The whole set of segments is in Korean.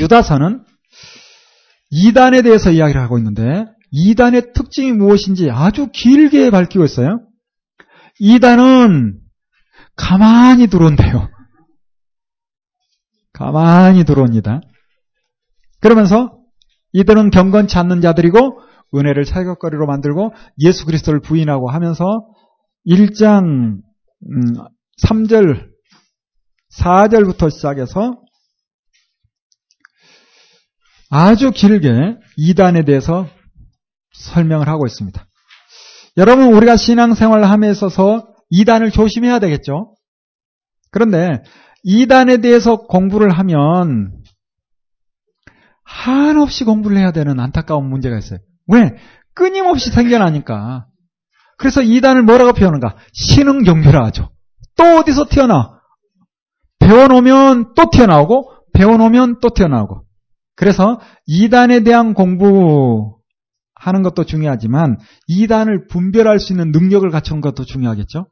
유다서는 이단에 대해서 이야기를 하고 있는데 이단의 특징이 무엇인지 아주 길게 밝히고 있어요. 이단은 가만히 들어온대요. 가만히 들어옵니다. 그러면서 이들은 경건치 않는 자들이고 은혜를 살격거리로 만들고 예수 그리스도를 부인하고 하면서 1장 3절 4절부터 시작해서 아주 길게 이단에 대해서 설명을 하고 있습니다. 여러분 우리가 신앙생활을 함에 있어서 이단을 조심해야 되겠죠. 그런데 이단에 대해서 공부를 하면 한없이 공부를 해야 되는 안타까운 문제가 있어요. 왜? 끊임없이 생겨나니까. 그래서 이단을 뭐라고 표현하는가? 신흥 종교라 하죠. 또 어디서 튀어나와? 배워놓으면 또 튀어나오고, 배워놓으면 또 튀어나오고. 그래서 이단에 대한 공부하는 것도 중요하지만, 이단을 분별할 수 있는 능력을 갖추는 것도 중요하겠죠?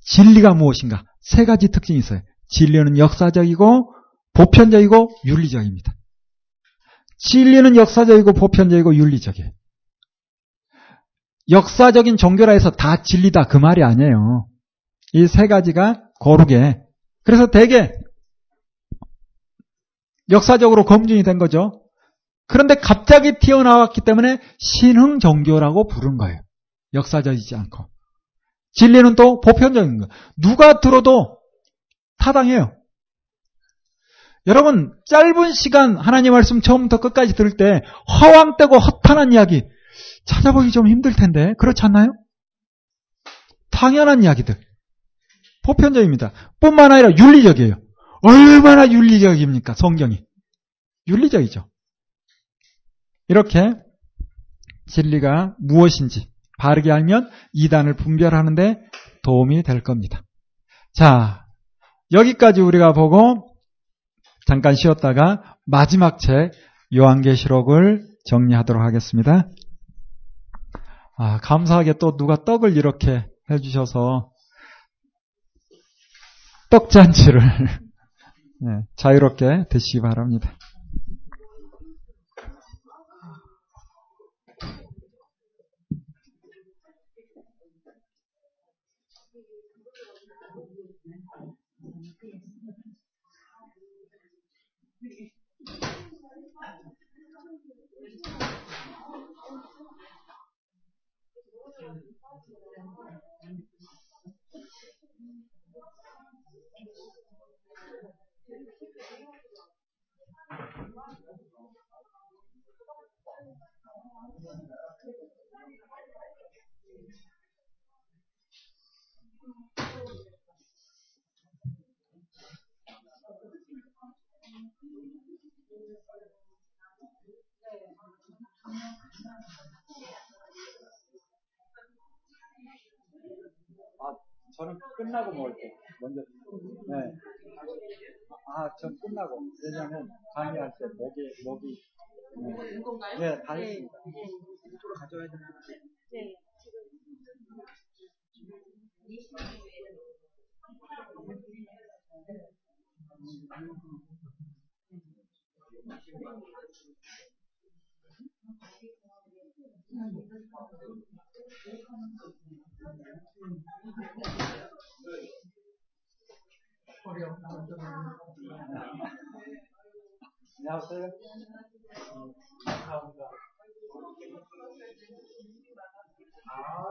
진리가 무엇인가? 세 가지 특징이 있어요. 진리는 역사적이고, 보편적이고, 윤리적입니다. 진리는 역사적이고 보편적이고 윤리적이에요. 역사적인 종교라 해서 다 진리다 그 말이 아니에요. 이 세 가지가 거룩해. 그래서 대개 역사적으로 검증이 된 거죠. 그런데 갑자기 튀어나왔기 때문에 신흥 종교라고 부른 거예요. 역사적이지 않고. 진리는 또 보편적인 거. 누가 들어도 타당해요. 여러분 짧은 시간 하나님 말씀 처음부터 끝까지 들을 때 허황되고 허탄한 이야기 찾아보기 좀 힘들 텐데 그렇지 않나요? 당연한 이야기들 보편적입니다. 뿐만 아니라 윤리적이에요. 얼마나 윤리적입니까? 성경이 윤리적이죠. 이렇게 진리가 무엇인지 바르게 알면 이단을 분별하는데 도움이 될 겁니다. 자, 여기까지 우리가 보고 잠깐 쉬었다가 마지막 책 요한계시록을 정리하도록 하겠습니다. 아, 감사하게 또 누가 떡을 이렇게 해주셔서 떡잔치를 네, 자유롭게 드시기 바랍니다. 아, 저는 끝나고 먹을게요. 먼저. 네. 아, 전 끝나고. 왜냐면 강의할 때 목이, 목이. 네. 건가요? 네, 다 했습니다. 네. 이쪽으로 가져와야 되나? 네. 안녕하세요. 감사합니다. 아,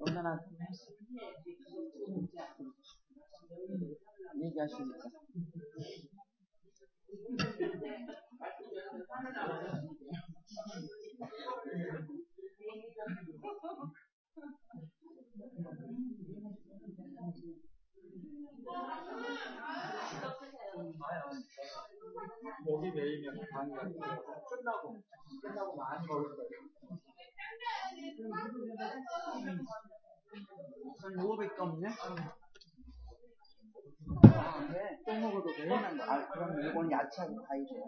얼마나 얘기하십니까? 목이 메이면 강의가 끝나고 끝나고 많이 먹을 거예요. 한 500개 없네? 네, 또 먹어도 돼. 아, 그러면 이거는 야채하고 과일이에요.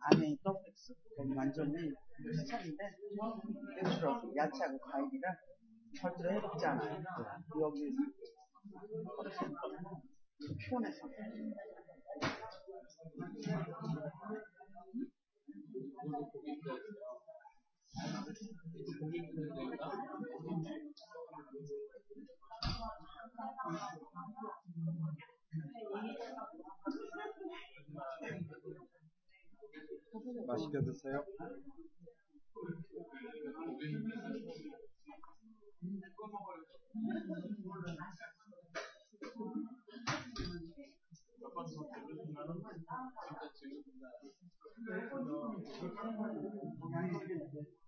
안에 떡백스. 여기 완전히 수찬인데, 배추하고 야채하고 과일이라 절대로 해롭지 않아요. 여기, 피곤해서. 맛있게 드세요. Thank you.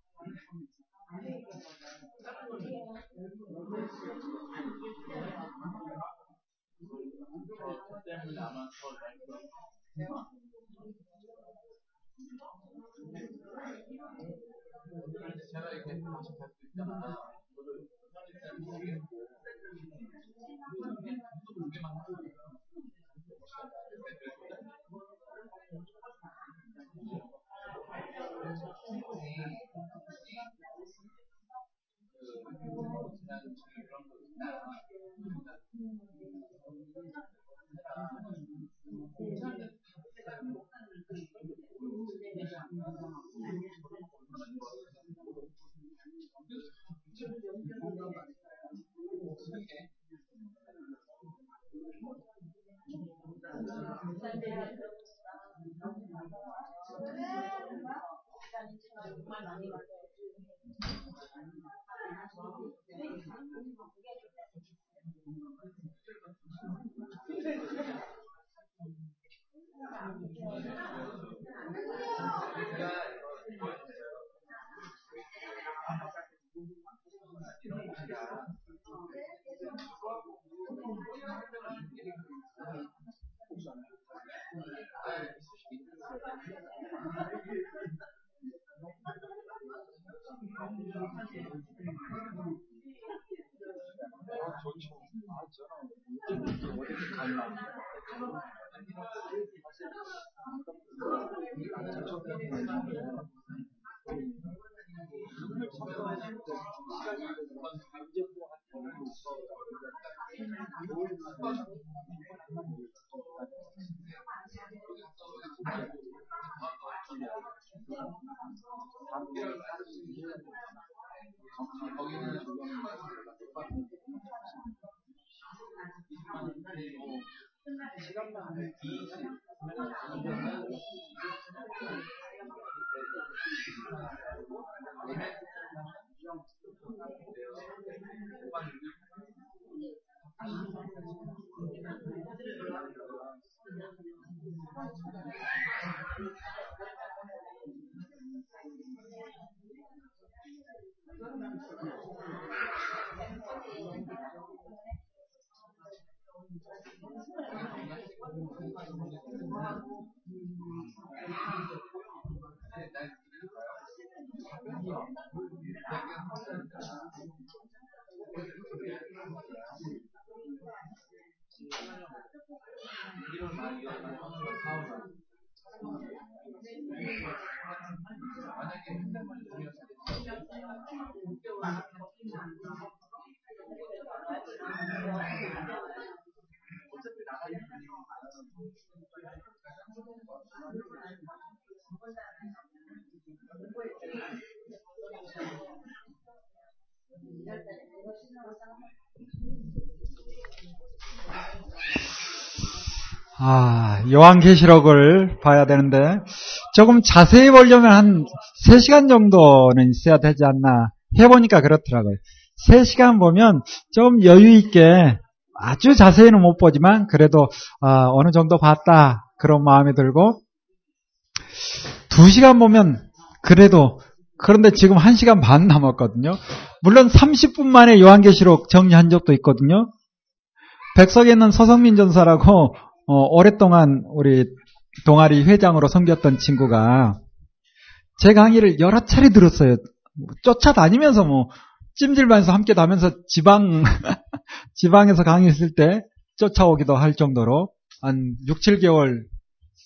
아, 요한계시록을 봐야 되는데, 조금 자세히 보려면 한 3시간 정도는 있어야 되지 않나 해보니까 그렇더라고요. 3시간 보면 좀 여유 있게 아주 자세히는 못 보지만, 그래도 어, 어느 정도 봤다. 그런 마음이 들고, 2시간 보면 그래도, 그런데 지금 1시간 반 남았거든요. 물론 30분 만에 요한계시록 정리한 적도 있거든요. 백석에 있는 서성민 전사라고 어, 오랫동안 우리 동아리 회장으로 섬겼던 친구가 제 강의를 여러 차례 들었어요. 쫓아다니면서 뭐 찜질방에서 함께 다면서 지방 지방에서 강의했을 때 쫓아오기도 할 정도로 한 6, 7개월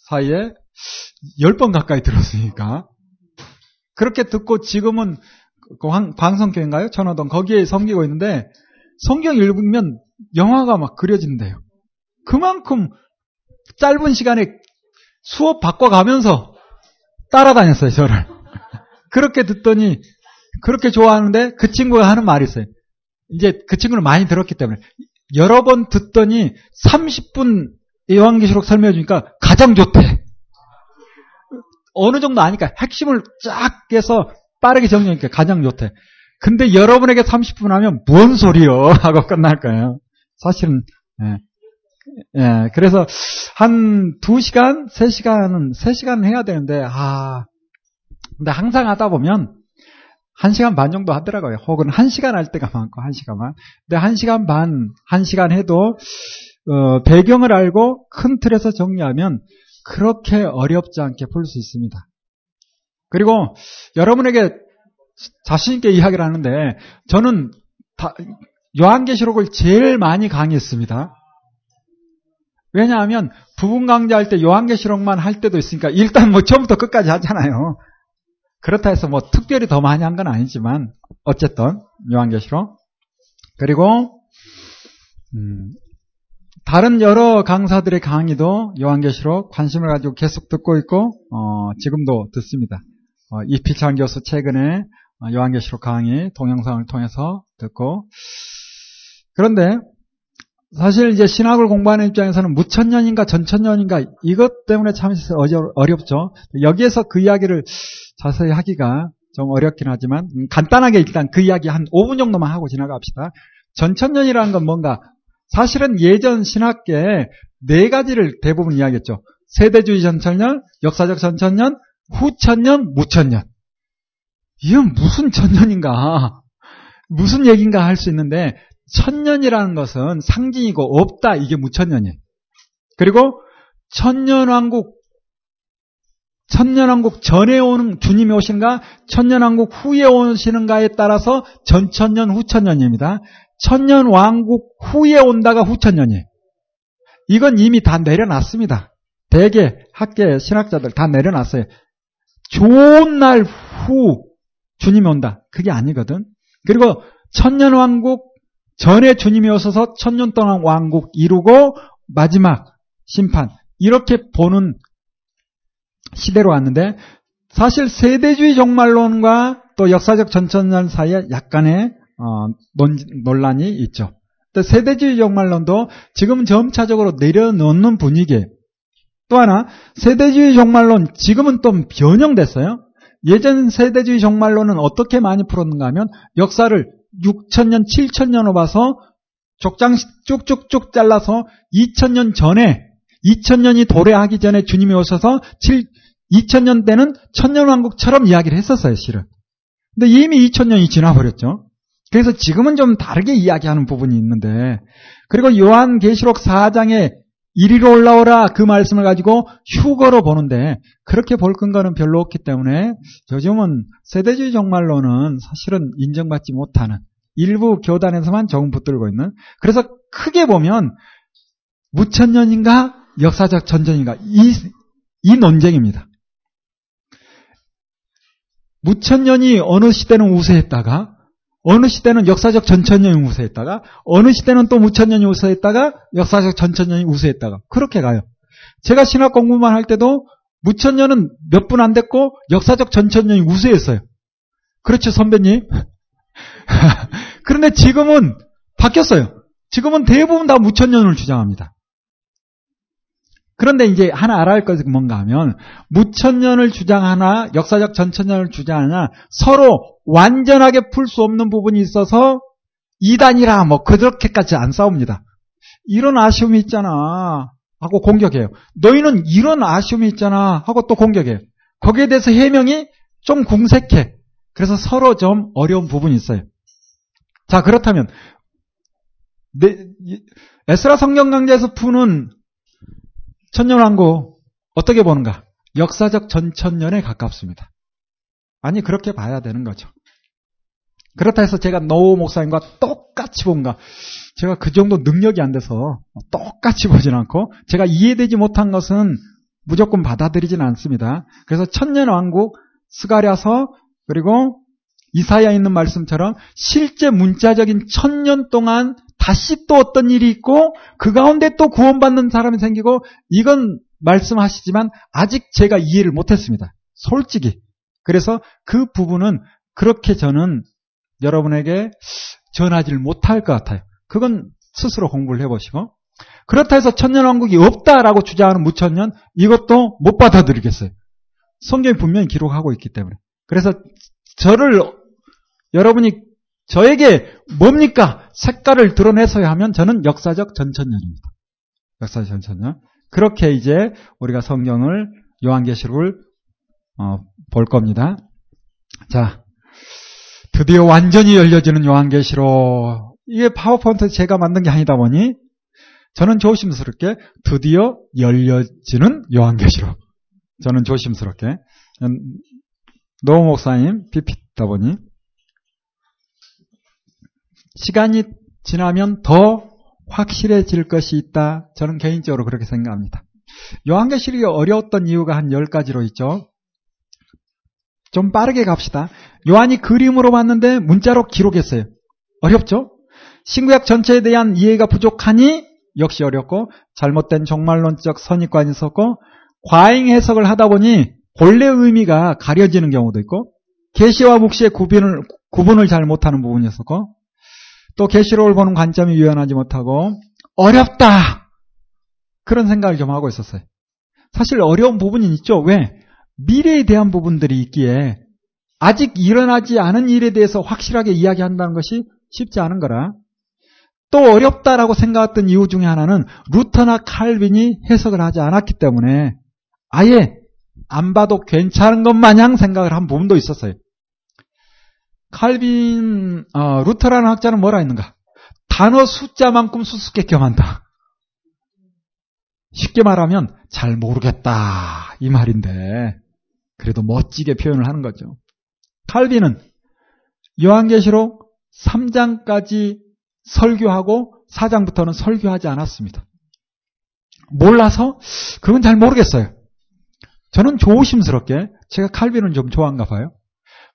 사이에 10번 가까이 들었으니까 그렇게 듣고 지금은 그 광성교인가요? 천호동 거기에 섬기고 있는데 성경 읽으면 영화가 막 그려진대요. 그만큼 짧은 시간에 수업 바꿔가면서 따라다녔어요, 저를. 그렇게 듣더니 그렇게 좋아하는데 그 친구가 하는 말이 있어요. 이제 그 친구를 많이 들었기 때문에 여러 번 듣더니 30분 요한계시록 설명해 주니까 가장 좋대. 어느 정도 아니까 핵심을 쫙 깨서 빠르게 정리하니까 가장 좋대. 근데 여러분에게 30분 하면 뭔 소리요? 하고 끝날 거예요. 사실은 예. 예, 그래서 한 2시간, 3시간은 3시간 해야 되는데 아. 근데 항상 하다 보면 1시간 반 정도 하더라고요. 혹은 1시간 할 때가 많고 1시간 만. 근데 1시간 반, 1시간 해도 어, 배경을 알고 큰 틀에서 정리하면 그렇게 어렵지 않게 풀 수 있습니다. 그리고 여러분에게 자신있게 이야기를 하는데 저는 요한계시록을 제일 많이 강의했습니다. 왜냐하면 부분 강좌할 때 요한계시록만 할 때도 있으니까 일단 뭐 처음부터 끝까지 하잖아요. 그렇다 해서 뭐 특별히 더 많이 한 건 아니지만 어쨌든 요한계시록 그리고 음, 다른 여러 강사들의 강의도 요한계시록 관심을 가지고 계속 듣고 있고 어, 지금도 듣습니다. 어, 이피찬 교수 최근에 어, 요한계시록 강의 동영상을 통해서 듣고 그런데 사실 이제 신학을 공부하는 입장에서는 무천년인가 전천년인가 이것 때문에 참 어렵죠. 여기에서 그 이야기를 자세히 하기가 좀 어렵긴 하지만 음, 간단하게 일단 그 이야기 한 5분 정도만 하고 지나갑시다. 전천년이라는 건 뭔가 사실은 예전 신학계에 네 가지를 대부분 이야기했죠. 세대주의 전천년, 역사적 전천년, 후천년, 무천년. 이건 무슨 천년인가? 무슨 얘기인가 할 수 있는데 천년이라는 것은 상징이고 없다 이게 무천년이에요. 그리고 천년왕국 천년왕국 전에 오는 주님이 오신가 천년왕국 후에 오시는가에 따라서 전천년 후천년입니다. 천년왕국 후에 온다가 후천년이에요. 이건 이미 다 내려놨습니다. 대개 학계 신학자들 다 내려놨어요. 좋은 날 후 주님이 온다. 그게 아니거든. 그리고 천년왕국 전에 주님이 오셔서 천년 동안 왕국 이루고 마지막 심판 이렇게 보는 시대로 왔는데 사실 세대주의 종말론과 또 역사적 전천년 사이에 약간의 어, 논란이 있죠. 세대주의 종말론도 지금 점차적으로 내려놓는 분위기에요. 또 하나 세대주의 종말론 지금은 좀 변형됐어요. 예전 세대주의 종말론은 어떻게 많이 풀었는가 하면 역사를 6천년, 7천년으로 봐서 족장 쭉쭉쭉 잘라서 2000년 전에 2000년이 도래하기 전에 주님이 오셔서 7, 2000년 때는 천년왕국처럼 이야기를 했었어요, 실은. 근데 이미 2000년이 지나버렸죠. 그래서 지금은 좀 다르게 이야기하는 부분이 있는데, 그리고 요한계시록 4장에 이리로 올라오라 그 말씀을 가지고 휴거로 보는데 그렇게 볼 근거는 별로 없기 때문에 요즘은 세대주의 정말로는 사실은 인정받지 못하는 일부 교단에서만 조금 붙들고 있는 그래서 크게 보면 무천년인가 역사적 전전인가 이, 이 논쟁입니다. 무천년이 어느 시대는 우세했다가 어느 시대는 역사적 전천년이 우세했다가 어느 시대는 또 무천년이 우세했다가 역사적 전천년이 우세했다가 그렇게 가요. 제가 신학 공부만 할 때도 무천년은 몇 분 안 됐고 역사적 전천년이 우세했어요. 그렇죠 선배님? 그런데 지금은 바뀌었어요. 지금은 대부분 다 무천년을 주장합니다. 그런데 이제 하나 알아야 할 것은 뭔가 하면 무천년을 주장하나 역사적 전천년을 주장하나 서로 완전하게 풀 수 없는 부분이 있어서 이단이라 뭐 그렇게까지 안 싸웁니다. 이런 아쉬움이 있잖아 하고 공격해요. 너희는 이런 아쉬움이 있잖아 하고 또 공격해요. 거기에 대해서 해명이 좀 궁색해. 그래서 서로 좀 어려운 부분이 있어요. 자 그렇다면 에스라 성경 강좌에서 푸는 천년왕국 어떻게 보는가? 역사적 전천년에 가깝습니다. 아니 그렇게 봐야 되는 거죠. 그렇다 해서 제가 노 목사님과 똑같이 본가? 제가 그 정도 능력이 안 돼서 똑같이 보진 않고 제가 이해되지 못한 것은 무조건 받아들이진 않습니다. 그래서 천년왕국 스가랴서 그리고 이사야 있는 말씀처럼 실제 문자적인 천년 동안 다시 또 어떤 일이 있고 그 가운데 또 구원받는 사람이 생기고 이건 말씀하시지만 아직 제가 이해를 못했습니다. 솔직히. 그래서 그 부분은 그렇게 저는 여러분에게 전하지를 못할 것 같아요. 그건 스스로 공부를 해보시고 그렇다 해서 천년왕국이 없다라고 주장하는 무천년 이것도 못 받아들이겠어요. 성경이 분명히 기록하고 있기 때문에. 그래서 저를 여러분이 저에게 뭡니까? 색깔을 드러내서야 하면 저는 역사적 전천년입니다. 역사적 전천년. 그렇게 이제 우리가 성경을 요한계시록을 어, 볼 겁니다. 자, 드디어 완전히 열려지는 요한계시록. 이게 파워포인트 제가 만든 게 아니다 보니 저는 조심스럽게 드디어 열려지는 요한계시록. 저는 조심스럽게 노 목사님 비피다 보니 시간이 지나면 더 확실해질 것이 있다. 저는 개인적으로 그렇게 생각합니다. 요한계시록이 어려웠던 이유가 한 10가지로 있죠. 좀 빠르게 갑시다. 요한이 그림으로 봤는데 문자로 기록했어요. 어렵죠? 신구약 전체에 대한 이해가 부족하니 역시 어렵고 잘못된 종말론적 선입관이 있었고 과잉 해석을 하다 보니 본래 의미가 가려지는 경우도 있고 계시와 묵시의 구분을 구분을 잘 못하는 부분이었었고 또 계시록을 보는 관점이 유연하지 못하고 어렵다 그런 생각을 좀 하고 있었어요. 사실 어려운 부분이 있죠. 왜? 미래에 대한 부분들이 있기에 아직 일어나지 않은 일에 대해서 확실하게 이야기한다는 것이 쉽지 않은 거라. 또 어렵다라고 생각했던 이유 중에 하나는 루터나 칼빈이 해석을 하지 않았기 때문에 아예 안 봐도 괜찮은 것 마냥 생각을 한 부분도 있었어요. 칼빈, 어, 루터라는 학자는 뭐라 했는가? 단어 숫자만큼 수수께끼 많다. 쉽게 말하면 잘 모르겠다 이 말인데 그래도 멋지게 표현을 하는 거죠. 칼빈은 요한계시록 3장까지 설교하고 4장부터는 설교하지 않았습니다. 몰라서 그건 잘 모르겠어요. 저는 조심스럽게 제가 칼빈은 좀 좋아한가 봐요.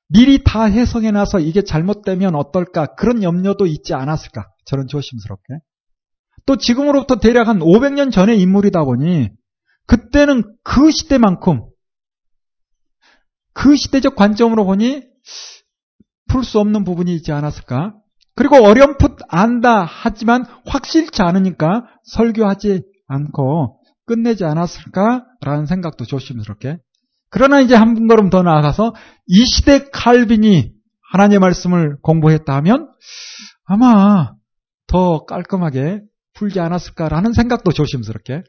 미리 다 해석해 놔서 이게 잘못되면 어떨까? 그런 염려도 있지 않았을까? 저는 조심스럽게. 또 지금으로부터 대략 한 500년 전의 인물이다 보니 그때는 그 시대만큼 그 시대적 관점으로 보니 풀 수 없는 부분이 있지 않았을까? 그리고 어렴풋 안다 하지만 확실치 않으니까 설교하지 않고 끝내지 않았을까라는 생각도 조심스럽게. 그러나 이제 한 걸음 더 나아가서 이 시대 칼빈이 하나님의 말씀을 공부했다 하면 아마 더 깔끔하게 풀지 않았을까라는 생각도 조심스럽게.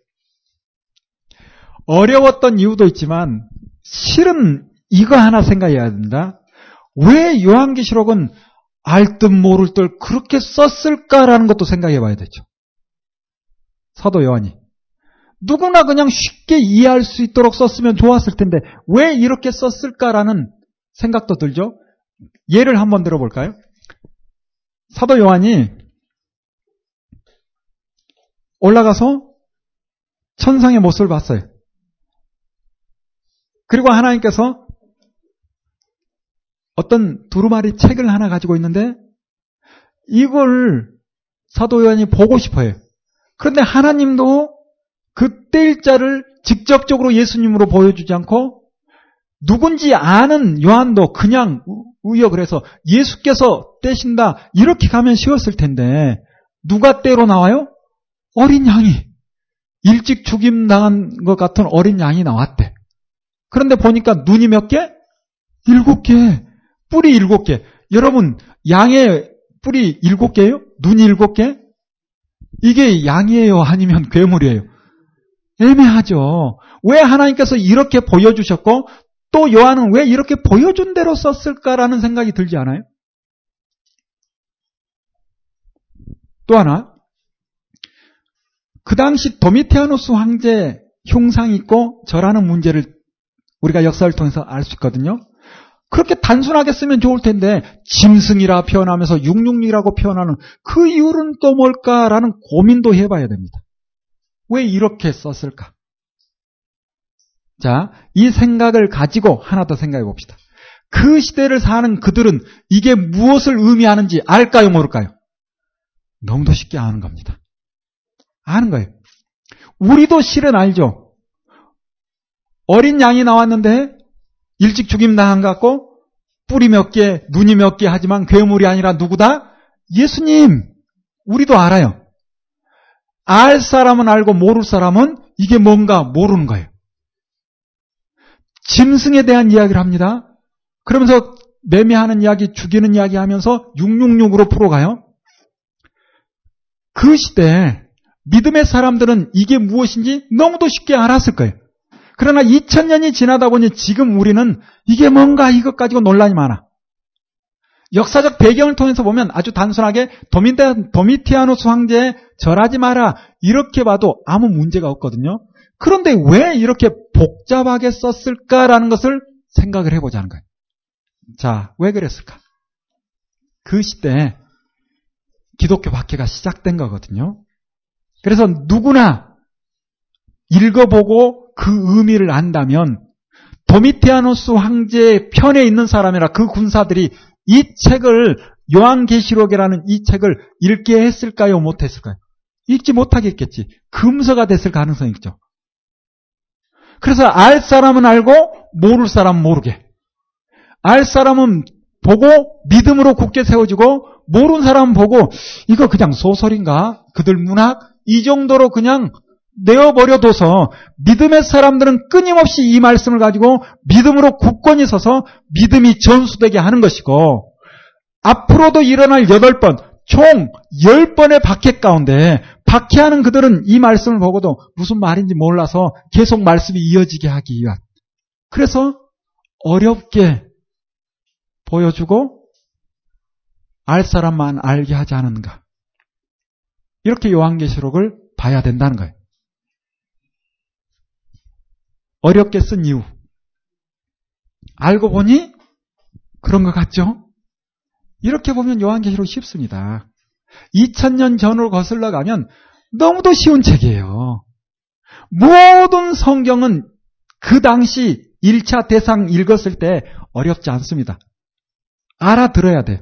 어려웠던 이유도 있지만 실은 이거 하나 생각해야 된다. 왜 요한계시록은 알 듯 모를 듯 그렇게 썼을까라는 것도 생각해 봐야 되죠. 사도 요한이. 누구나 그냥 쉽게 이해할 수 있도록 썼으면 좋았을 텐데 왜 이렇게 썼을까라는 생각도 들죠. 예를 한번 들어볼까요? 사도 요한이 올라가서 천상의 모습을 봤어요. 그리고 하나님께서 어떤 두루마리 책을 하나 가지고 있는데 이걸 사도 요한이 보고 싶어요. 그런데 하나님도 그때 일자를 직접적으로 예수님으로 보여주지 않고 누군지 아는 요한도 그냥 의역을 해서 예수께서 떼신다 이렇게 가면 쉬웠을 텐데 누가 때로 나와요? 어린 양이 일찍 죽임당한 것 같은 어린 양이 나왔대. 그런데 보니까 눈이 몇 개? 일곱 개. 뿔이 일곱 개. 여러분 양의 뿔이 일곱 개예요? 눈이 일곱 개? 이게 양이에요? 아니면 괴물이에요? 애매하죠. 왜 하나님께서 이렇게 보여주셨고 또 요한은 왜 이렇게 보여준 대로 썼을까라는 생각이 들지 않아요? 또 하나 그 당시 도미테아누스 황제 흉상이 있고 저라는 문제를 우리가 역사를 통해서 알 수 있거든요. 그렇게 단순하게 쓰면 좋을 텐데 짐승이라 표현하면서 육육이라고 표현하는 그 이유는 또 뭘까라는 고민도 해봐야 됩니다. 왜 이렇게 썼을까? 자, 이 생각을 가지고 하나 더 생각해 봅시다. 그 시대를 사는 그들은 이게 무엇을 의미하는지 알까요, 모를까요? 너무도 쉽게 아는 겁니다. 아는 거예요. 우리도 실은 알죠. 어린 양이 나왔는데 일찍 죽임 당한 것 같고 뿌리 몇 개, 눈이 몇 개 하지만 괴물이 아니라 누구다? 예수님. 우리도 알아요. 알 사람은 알고 모를 사람은 이게 뭔가 모르는 거예요. 짐승에 대한 이야기를 합니다. 그러면서 매매하는 이야기, 죽이는 이야기 하면서 666으로 풀어가요. 그 시대에 믿음의 사람들은 이게 무엇인지 너무도 쉽게 알았을 거예요. 그러나 2000년이 지나다 보니 지금 우리는 이게 뭔가 이것 가지고 논란이 많아. 역사적 배경을 통해서 보면 아주 단순하게 도미티아노스 황제에 절하지 마라 이렇게 봐도 아무 문제가 없거든요. 그런데 왜 이렇게 복잡하게 썼을까라는 것을 생각을 해보자는 거예요. 자, 왜 그랬을까? 그 시대에 기독교 박해가 시작된 거거든요. 그래서 누구나 읽어보고 그 의미를 안다면 도미티아노스 황제의 편에 있는 사람이라 그 군사들이 이 책을 요한계시록이라는 이 책을 읽게 했을까요? 못했을까요? 읽지 못하겠겠지. 금서가 됐을 가능성이 있죠. 그래서 알 사람은 알고 모를 사람은 모르게. 알 사람은 보고 믿음으로 굳게 세워지고 모르는 사람은 보고 이거 그냥 소설인가? 그들 문학? 이 정도로 그냥 내어버려둬서 믿음의 사람들은 끊임없이 이 말씀을 가지고 믿음으로 굳건히 서서 믿음이 전수되게 하는 것이고 앞으로도 일어날 여덟 번, 총 열 번의 박해 가운데 박해하는 그들은 이 말씀을 보고도 무슨 말인지 몰라서 계속 말씀이 이어지게 하기 위한 그래서 어렵게 보여주고 알 사람만 알게 하지 않은가 이렇게 요한계시록을 봐야 된다는 거예요. 어렵게 쓴 이유. 알고 보니 그런 것 같죠? 이렇게 보면 요한계시록 쉽습니다. 2000년 전으로 거슬러 가면 너무도 쉬운 책이에요. 모든 성경은 그 당시 1차 대상 읽었을 때 어렵지 않습니다. 알아들어야 돼요.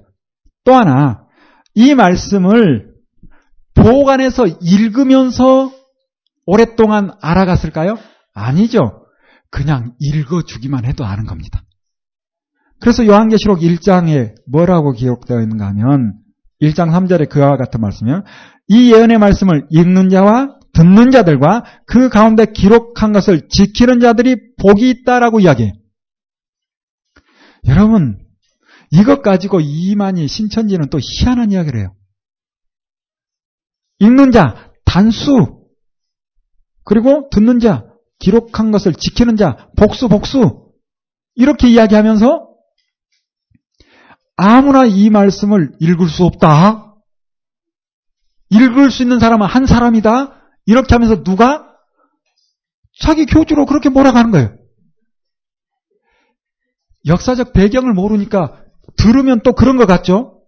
또 하나, 이 말씀을 보관해서 읽으면서 오랫동안 알아갔을까요? 아니죠. 그냥 읽어주기만 해도 아는 겁니다. 그래서 요한계시록 1장에 뭐라고 기록되어 있는가 하면 1장 3절에 그와 같은 말씀이요. 이 예언의 말씀을 읽는 자와 듣는 자들과 그 가운데 기록한 것을 지키는 자들이 복이 있다라고 이야기해요. 여러분, 이것 가지고 이만희 신천지는 또 희한한 이야기를 해요. 읽는 자, 단수. 그리고 듣는 자, 기록한 것을 지키는 자, 복수, 복수. 이렇게 이야기하면서 아무나 이 말씀을 읽을 수 없다. 읽을 수 있는 사람은 한 사람이다. 이렇게 하면서 누가 자기 교주로 그렇게 몰아가는 거예요. 역사적 배경을 모르니까 들으면 또 그런 것 같죠?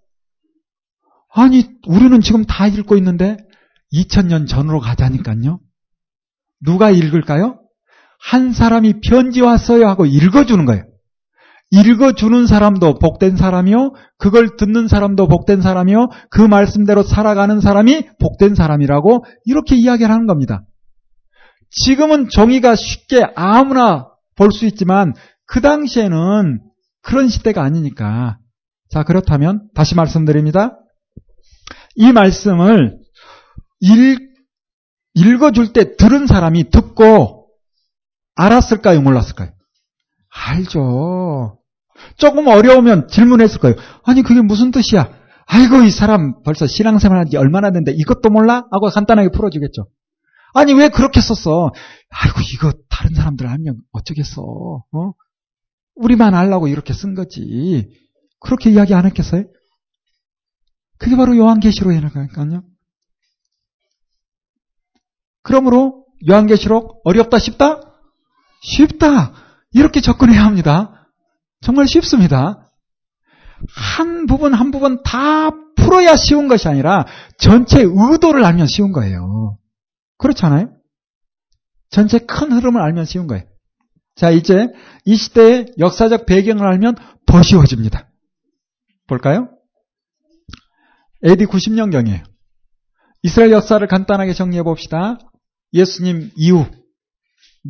아니, 우리는 지금 다 읽고 있는데 2000년 전으로 가자니까요. 누가 읽을까요? 한 사람이 편지 왔어요 하고 읽어주는 거예요. 읽어주는 사람도 복된 사람이요. 그걸 듣는 사람도 복된 사람이요. 그 말씀대로 살아가는 사람이 복된 사람이라고 이렇게 이야기를 하는 겁니다. 지금은 종이가 쉽게 아무나 볼 수 있지만 그 당시에는 그런 시대가 아니니까. 자, 그렇다면 다시 말씀드립니다. 이 말씀을 읽, 읽어줄 때 들은 사람이 듣고 알았을까요? 몰랐을까요? 알죠. 조금 어려우면 질문했을 거예요. 아니, 그게 무슨 뜻이야? 아이고, 이 사람 벌써 신앙생활 한지 얼마나 됐는데 이것도 몰라? 하고 간단하게 풀어주겠죠. 아니, 왜 그렇게 썼어? 아이고, 이거 다른 사람들 알면 어쩌겠어. 어? 우리만 알라고 이렇게 쓴 거지. 그렇게 이야기 안 했겠어요? 그게 바로 요한계시록이라니까요. 그러므로 요한계시록 어렵다 쉽다? 쉽다. 이렇게 접근해야 합니다. 정말 쉽습니다. 한 부분 한 부분 다 풀어야 쉬운 것이 아니라 전체 의도를 알면 쉬운 거예요. 그렇잖아요? 전체 큰 흐름을 알면 쉬운 거예요. 자, 이제 이 시대의 역사적 배경을 알면 더 쉬워집니다. 볼까요? AD 90년경이에요. 이스라엘 역사를 간단하게 정리해 봅시다. 예수님 이후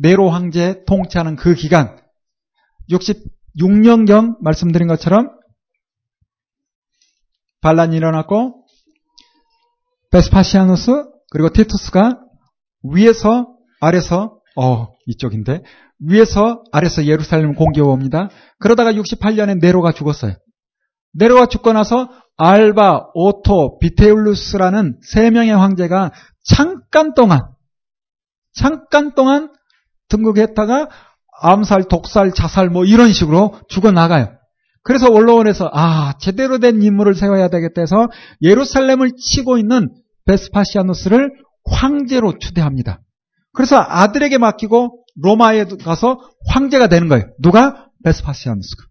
네로 황제 통치하는 그 기간 66년경 말씀드린 것처럼 반란이 일어났고 베스파시아누스 그리고 티투스가 위에서 아래서 어 이쪽인데 위에서 아래서 예루살렘을 공격해 옵니다. 그러다가 68년에 네로가 죽었어요. 네로가 죽고 나서 갈바, 오토, 비텔리우스라는 세 명의 황제가 잠깐 동안 잠깐 동안 등극했다가 암살, 독살, 자살 뭐 이런 식으로 죽어나가요. 그래서 원로원에서 아 제대로 된 인물을 세워야 되겠다 해서 예루살렘을 치고 있는 베스파시아누스를 황제로 추대합니다. 그래서 아들에게 맡기고 로마에 가서 황제가 되는 거예요. 누가? 베스파시아누스가.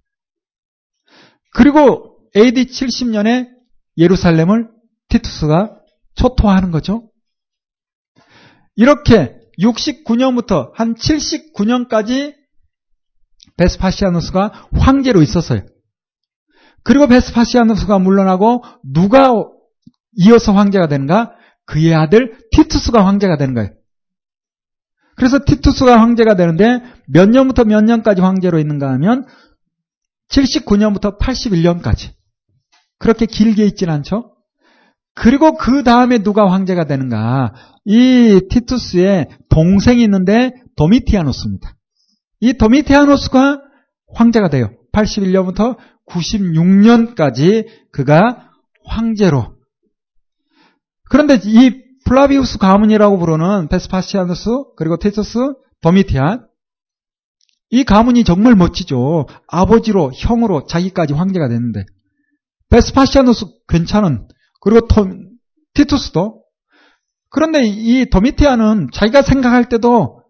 그리고 AD 70년에 예루살렘을 티투스가 초토화하는 거죠. 이렇게 69년부터 한 79년까지 베스파시아누스가 황제로 있었어요. 그리고 베스파시아누스가 물러나고 누가 이어서 황제가 되는가? 그의 아들 티투스가 황제가 되는 거예요. 그래서 티투스가 황제가 되는데 몇 년부터 몇 년까지 황제로 있는가 하면 79년부터 81년까지. 그렇게 길게 있진 않죠? 그리고 그 다음에 누가 황제가 되는가? 이 티투스의 동생이 있는데 도미티아노스입니다. 이 도미티아노스가 황제가 돼요. 81년부터 96년까지 그가 황제로. 그런데 이 플라비우스 가문이라고 부르는 베스파시아누스 그리고 티투스 도미티안 이 가문이 정말 멋지죠. 아버지로 형으로 자기까지 황제가 됐는데 베스파시아누스 괜찮은 그리고 토, 티투스도 그런데 이 도미티아는 자기가 생각할 때도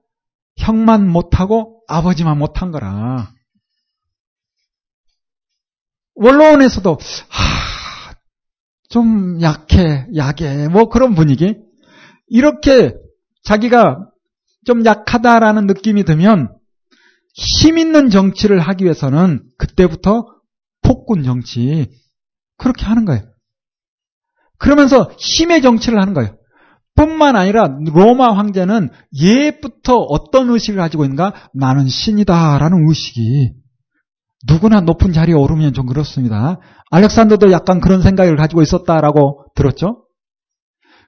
형만 못하고 아버지만 못한 거라. 원로원에서도 하, 좀 약해, 약해, 뭐 그런 분위기. 이렇게 자기가 좀 약하다라는 느낌이 들면 힘 있는 정치를 하기 위해서는 그때부터 폭군 정치 그렇게 하는 거예요. 그러면서 힘의 정치를 하는 거예요. 뿐만 아니라 로마 황제는 예부터 어떤 의식을 가지고 있는가? 나는 신이다라는 의식이 누구나 높은 자리에 오르면 좀 그렇습니다. 알렉산더도 약간 그런 생각을 가지고 있었다라고 들었죠.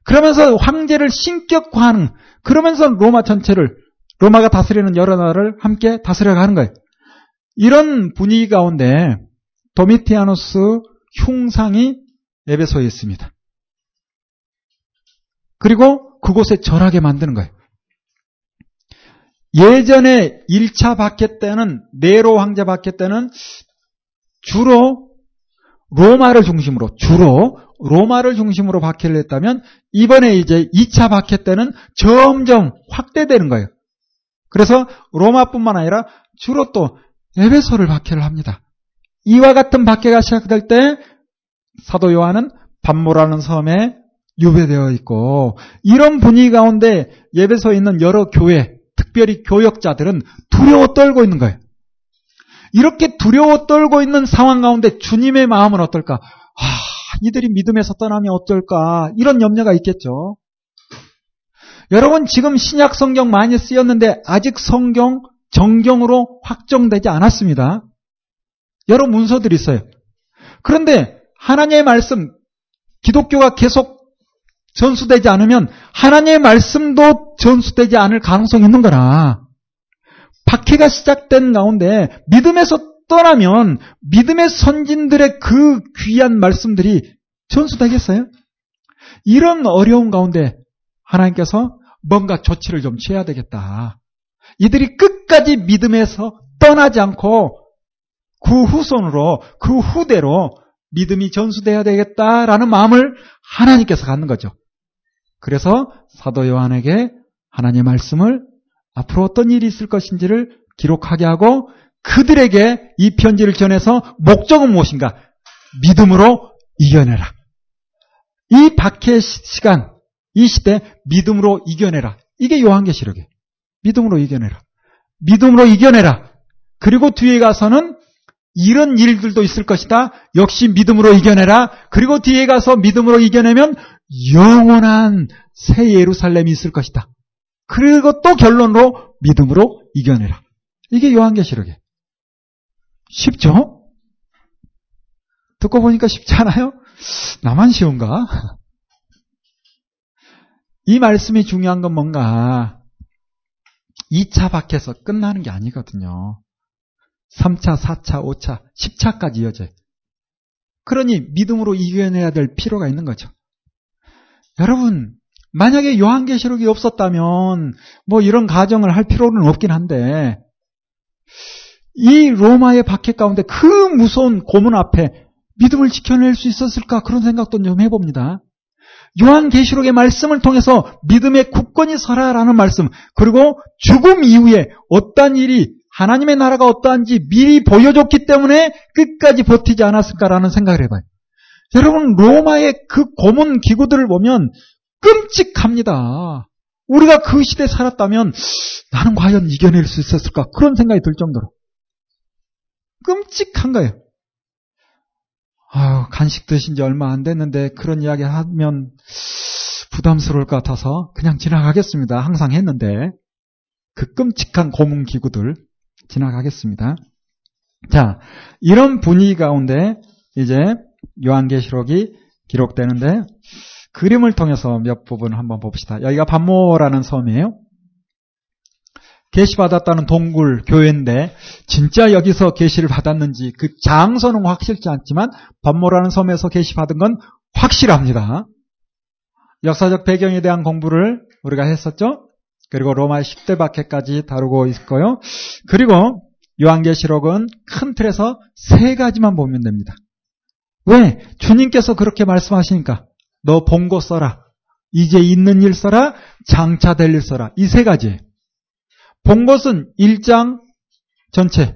그러면서 황제를 신격화하는 그러면서 로마 전체를 로마가 다스리는 여러 나라를 함께 다스려가는 거예요. 이런 분위기 가운데 도미티아노스 흉상이 에베소에 있습니다. 그리고 그곳에 절하게 만드는 거예요. 예전에 1차 박해 때는 네로 황제 박해 때는 주로 로마를 중심으로 주로 로마를 중심으로 박해를 했다면 이번에 이제 2차 박해 때는 점점 확대되는 거예요. 그래서 로마뿐만 아니라 주로 또 에베소를 박해를 합니다. 이와 같은 박해가 시작될 때 사도 요한은 반모라는 섬에 유배되어 있고 이런 분위기 가운데 예배소에 있는 여러 교회, 특별히 교역자들은 두려워 떨고 있는 거예요. 이렇게 두려워 떨고 있는 상황 가운데 주님의 마음은 어떨까? 아, 이들이 믿음에서 떠나면 어떨까? 이런 염려가 있겠죠. 여러분 지금 신약 성경 많이 쓰였는데 아직 성경 정경으로 확정되지 않았습니다. 여러 문서들이 있어요. 그런데 하나님의 말씀 기독교가 계속 전수되지 않으면 하나님의 말씀도 전수되지 않을 가능성이 있는 거라. 박해가 시작된 가운데 믿음에서 떠나면 믿음의 선진들의 그 귀한 말씀들이 전수되겠어요? 이런 어려운 가운데 하나님께서 뭔가 조치를 좀 취해야 되겠다. 이들이 끝까지 믿음에서 떠나지 않고 그 후손으로, 그 후대로 믿음이 전수돼야 되겠다라는 마음을 하나님께서 갖는 거죠. 그래서 사도 요한에게 하나님의 말씀을 앞으로 어떤 일이 있을 것인지를 기록하게 하고 그들에게 이 편지를 전해서 목적은 무엇인가? 믿음으로 이겨내라. 이 박해 시간, 이 시대 믿음으로 이겨내라. 이게 요한계시록이에요. 믿음으로 이겨내라. 믿음으로 이겨내라. 그리고 뒤에 가서는 이런 일들도 있을 것이다. 역시 믿음으로 이겨내라. 그리고 뒤에 가서 믿음으로 이겨내면 영원한 새 예루살렘이 있을 것이다. 그리고 또 결론으로 믿음으로 이겨내라. 이게 요한계시록이에요. 쉽죠? 듣고 보니까 쉽지 않아요? 나만 쉬운가? 이 말씀이 중요한 건 뭔가 2차 밖에서 끝나는 게 아니거든요. 3차, 4차, 5차, 10차까지 이어져요. 그러니 믿음으로 이겨내야 될 필요가 있는 거죠. 여러분, 만약에 요한계시록이 없었다면 뭐 이런 가정을 할 필요는 없긴 한데 이 로마의 박해 가운데 그 무서운 고문 앞에 믿음을 지켜낼 수 있었을까 그런 생각도 좀 해봅니다. 요한계시록의 말씀을 통해서 믿음의 굳건히 서라라는 말씀 그리고 죽음 이후에 어떠한 일이 하나님의 나라가 어떠한지 미리 보여줬기 때문에 끝까지 버티지 않았을까라는 생각을 해봐요. 여러분 로마의 그 고문 기구들을 보면 끔찍합니다. 우리가 그 시대에 살았다면 나는 과연 이겨낼 수 있었을까 그런 생각이 들 정도로 끔찍한 거예요. 아유, 간식 드신 지 얼마 안 됐는데 그런 이야기 하면 부담스러울 것 같아서 그냥 지나가겠습니다. 항상 했는데 그 끔찍한 고문 기구들 지나가겠습니다. 자, 이런 분위기 가운데 이제 요한계시록이 기록되는데 그림을 통해서 몇 부분을 한번 봅시다. 여기가 반모라는 섬이에요. 계시 받았다는 동굴 교회인데 진짜 여기서 계시를 받았는지 그 장소는 확실치 않지만 반모라는 섬에서 계시 받은 건 확실합니다. 역사적 배경에 대한 공부를 우리가 했었죠. 그리고 로마 10대 박해까지 다루고 있고요. 그리고 요한계시록은 큰 틀에서 세 가지만 보면 됩니다. 왜? 주님께서 그렇게 말씀하시니까 너 본고 써라. 이제 있는 일 써라. 장차 될 일 써라. 이 세 가지. 본 것은 1장 전체.